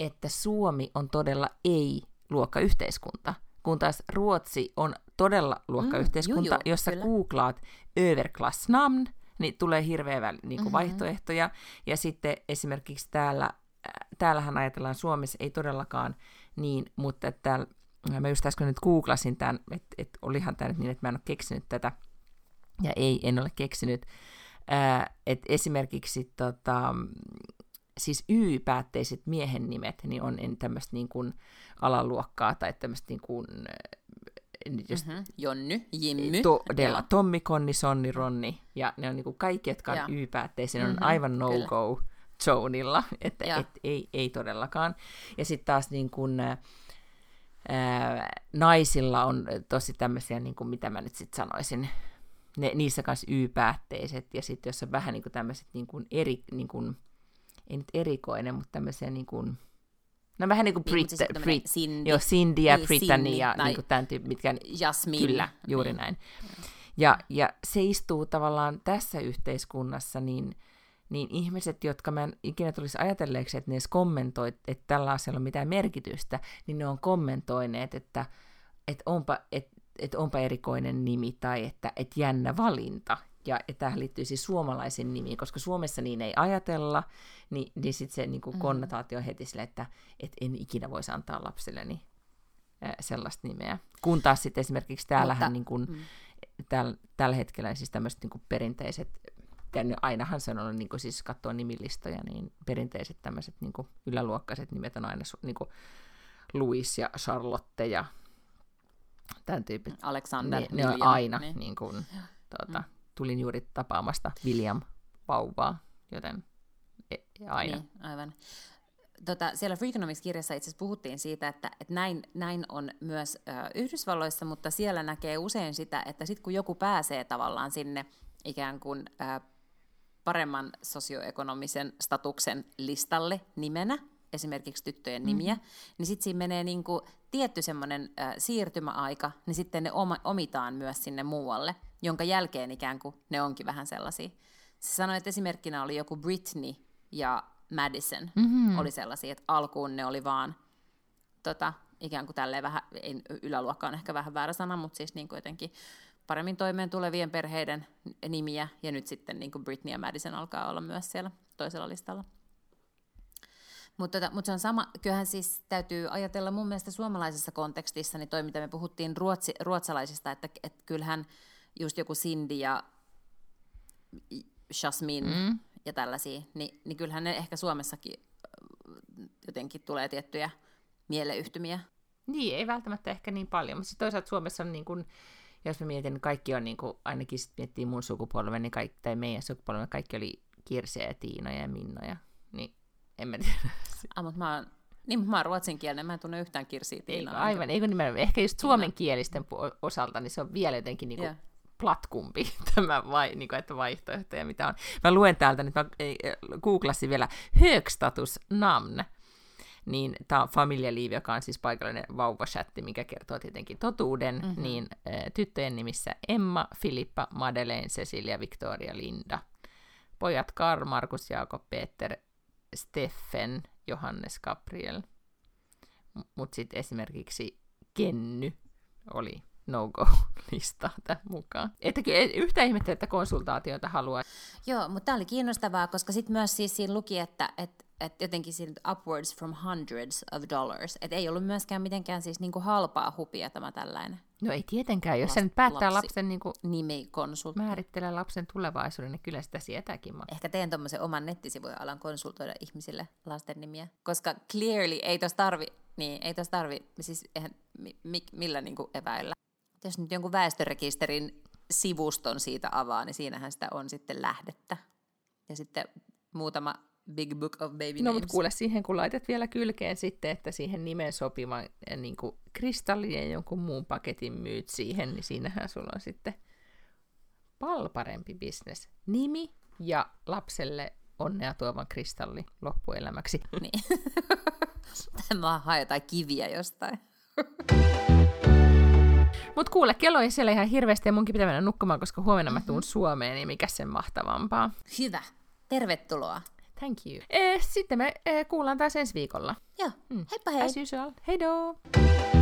S2: että Suomi on todella ei-luokkayhteiskunta, kun taas Ruotsi on todella luokkayhteiskunta,
S1: Mm, juu, juu,
S2: jossa
S1: kyllä.
S2: googlaat överklassnamn, niin tulee hirveä väl, niin kuin
S1: Mhm.
S2: vaihtoehtoja. Ja sitten esimerkiksi täällä, äh, täällähän ajatellaan Suomessa, ei todellakaan niin, mutta että täällä, mä just äsken nyt googlasin tämän, että, että olihan tämä nyt niin, että mä en ole keksinyt tätä, ja ei, en ole keksinyt, että esimerkiksi tota, siis Y-päätteiset miehen nimet, niin on tämmöistä niin kuin alaluokkaa tai tämmöistä niin kuin, jos
S1: Mm-hmm. Jonny, Jimmy.
S2: todella,
S1: Joo.
S2: Tommi, Konni, Sonni, Ronni, ja ne on niin kuin kaikki, jotka on. Y-päätteisiä, ne on
S1: Mhm,
S2: aivan no-go zonilla, että et, ei, ei todellakaan. Ja sitten taas niin kuin, naisilla on tosi tämmöisiä, niin kuin, mitä mä nyt sitten sanoisin, ne, niissä kanssa Y-päätteiset, ja sitten jos on vähän niin kuin tämmöiset niin kuin eri, niin kuin, ei nyt erikoinen, mutta tämmöisiä niin kuin, no vähän niin kuin
S1: Niin,
S2: Brit,
S1: mutta siis
S2: Brit,
S1: Cindy,
S2: joo, Cindy ja
S1: Niin,
S2: Brittany
S1: Cindy
S2: ja
S1: tai
S2: niin kuin tämän tyyppi, mitkä
S1: Jasmine.
S2: Kyllä, juuri
S1: niin.
S2: näin. Ja, ja se istuu tavallaan tässä yhteiskunnassa, niin, niin ihmiset, jotka mä en ikinä tulisi ajatelleeksi, että ne edes kommentoi, että tällä asialla on mitään merkitystä, niin ne on kommentoineet, että, että, onpa, että, että onpa erikoinen nimi tai että, että jännä valinta. Ja, ja tämähän liittyy siis suomalaisen nimiin, koska Suomessa niin ei ajatella, niin, niin sitten se niin kuin konnotaatio on heti sille, että, että en ikinä voisi antaa lapselleni sellaista nimeä. Kun taas sitten esimerkiksi täällähän
S1: Mutta-
S2: niin kuin,
S1: mm.
S2: täl, tällä hetkellä siis tämmöiset niin kuin perinteiset, ja nyt ainahan se on ollut, niin kuin siis jos katsoo nimilistoja, niin perinteiset tämmöiset niin kuin yläluokkaiset nimet on aina niin kuin Louis ja Charlotte ja tämän tyyppiset.
S1: Alexander,
S2: Ne, ne on aina,
S1: Niin.
S2: niin kuin, tuota, tulin juuri tapaamasta William vauvaa, joten e- aina.
S1: Niin, aivan. Tota, siellä Freakonomics-kirjassa itse puhuttiin siitä, että, että näin, näin on myös ö, Yhdysvalloissa, mutta siellä näkee usein sitä, että sitten kun joku pääsee tavallaan sinne ikään kuin ö, paremman sosioekonomisen statuksen listalle nimenä, esimerkiksi tyttöjen nimiä, mm-hmm. niin sitten siinä menee niinku tietty semmoinen äh, siirtymäaika, niin sitten ne oma, omitaan myös sinne muualle, jonka jälkeen ikään kuin ne onkin vähän sellaisia. Se sanoi, että esimerkkinä oli joku Britney ja Madison mm-hmm. oli sellaisia, että alkuun ne oli vaan tota, ikään kuin tälleen vähän, ei, yläluokka on ehkä vähän väärä sana, mutta siis niin kuin jotenkin paremmin toimeen tulevien perheiden nimiä, ja nyt sitten niin kuin Britney ja Madison alkaa olla myös siellä toisella listalla. Mutta tota, mut se on sama, kyllähän siis täytyy ajatella mun mielestä suomalaisessa kontekstissa, niin toi mitä me puhuttiin ruotsi, ruotsalaisista, että et kyllähän just joku Cindy ja Jasmine mm. ja tällaisia, niin, niin kyllähän ne ehkä Suomessakin äh, jotenkin tulee tiettyjä mieleyhtymiä.
S2: Niin, ei välttämättä ehkä niin paljon, mutta toisaalta Suomessa on niin kuin, jos mä mietin, niin kaikki on niin kuin, ainakin sit miettii mun sukupolven, niin kaikki, tai meidän sukupolven, kaikki oli Kirseä ja Tiinoja ja Minnoja, niin en mä tiedä.
S1: Ah, mutta mä oon, niin, mut mä oon ruotsinkielinen, mä en tunne yhtään kirsiä
S2: Eikö,
S1: Tiinaa.
S2: aivan, eikö nimenomaan, ehkä just suomenkielisten osalta, niin se on vielä jotenkin niin kuin
S1: Joo.
S2: platkumpi tämä vai, niin kuin, että vaihtoehtoja, mitä on. Mä luen täältä nyt, mä googlasin vielä högstatus namn, niin tämä on familialiivi, joka on siis paikallinen vauvachatti, mikä kertoo tietenkin totuuden, mm-hmm. niin ä, tyttöjen nimissä Emma, Filippa, Madeleine, Cecilia, Victoria, Linda. Pojat Karl, Markus, Jaakob, Peter, Steffen, Johannes, Gabriel. Mutta sitten esimerkiksi Kenny oli no-go-lista tämän mukaan. Että kyllä yhtä ihmettä, että konsultaatioita haluaa.
S1: Joo, mutta tämä oli kiinnostavaa, koska sitten myös siis siinä luki, että et, et jotenkin siinä upwards from hundreds of dollars. Että ei ollut myöskään mitenkään siis niinku halpaa hupia tämä tällainen
S2: No ei tietenkään, jos
S1: Lap-
S2: se nyt päättää
S1: lapsi.
S2: lapsen, niin kuin,
S1: nimikonsultti.
S2: määrittelee lapsen tulevaisuuden, niin kyllä sitä sietääkin maksaa.
S1: Ehkä teen tuommoisen oman nettisivujen alan konsultoida ihmisille lasten nimiä, koska clearly ei tuossa tarvi, niin ei tuossa tarvi, siis eihän, mi, mi, millä niinku eväillä. Jos nyt jonkun väestörekisterin sivuston siitä avaa, niin siinähän sitä on sitten lähdettä. Ja sitten muutama big book of baby
S2: No
S1: names.
S2: mutta kuule siihen, kun laitat vielä kylkeen sitten, että siihen nimeen sopivan eh, niin kuin ja jonkun muun paketin myyt siihen, niin siinähän sulla on sitten pal parempi bisnes. Nimi ja lapselle onnea tuovan kristalli loppuelämäksi.
S1: Niin. Tämä hae jotain kiviä jostain.
S2: Mutta kuule, kello ei siellä ihan hirveästi ja munkin pitää mennä nukkumaan, koska huomenna mä tuun Suomeen, niin mikä sen mahtavampaa.
S1: Hyvä. Tervetuloa.
S2: Thank you. Eh, sitten me eh, kuullaan taas ensi viikolla.
S1: Joo,
S2: Mm.
S1: heippa hei.
S2: As usual. Heidoo!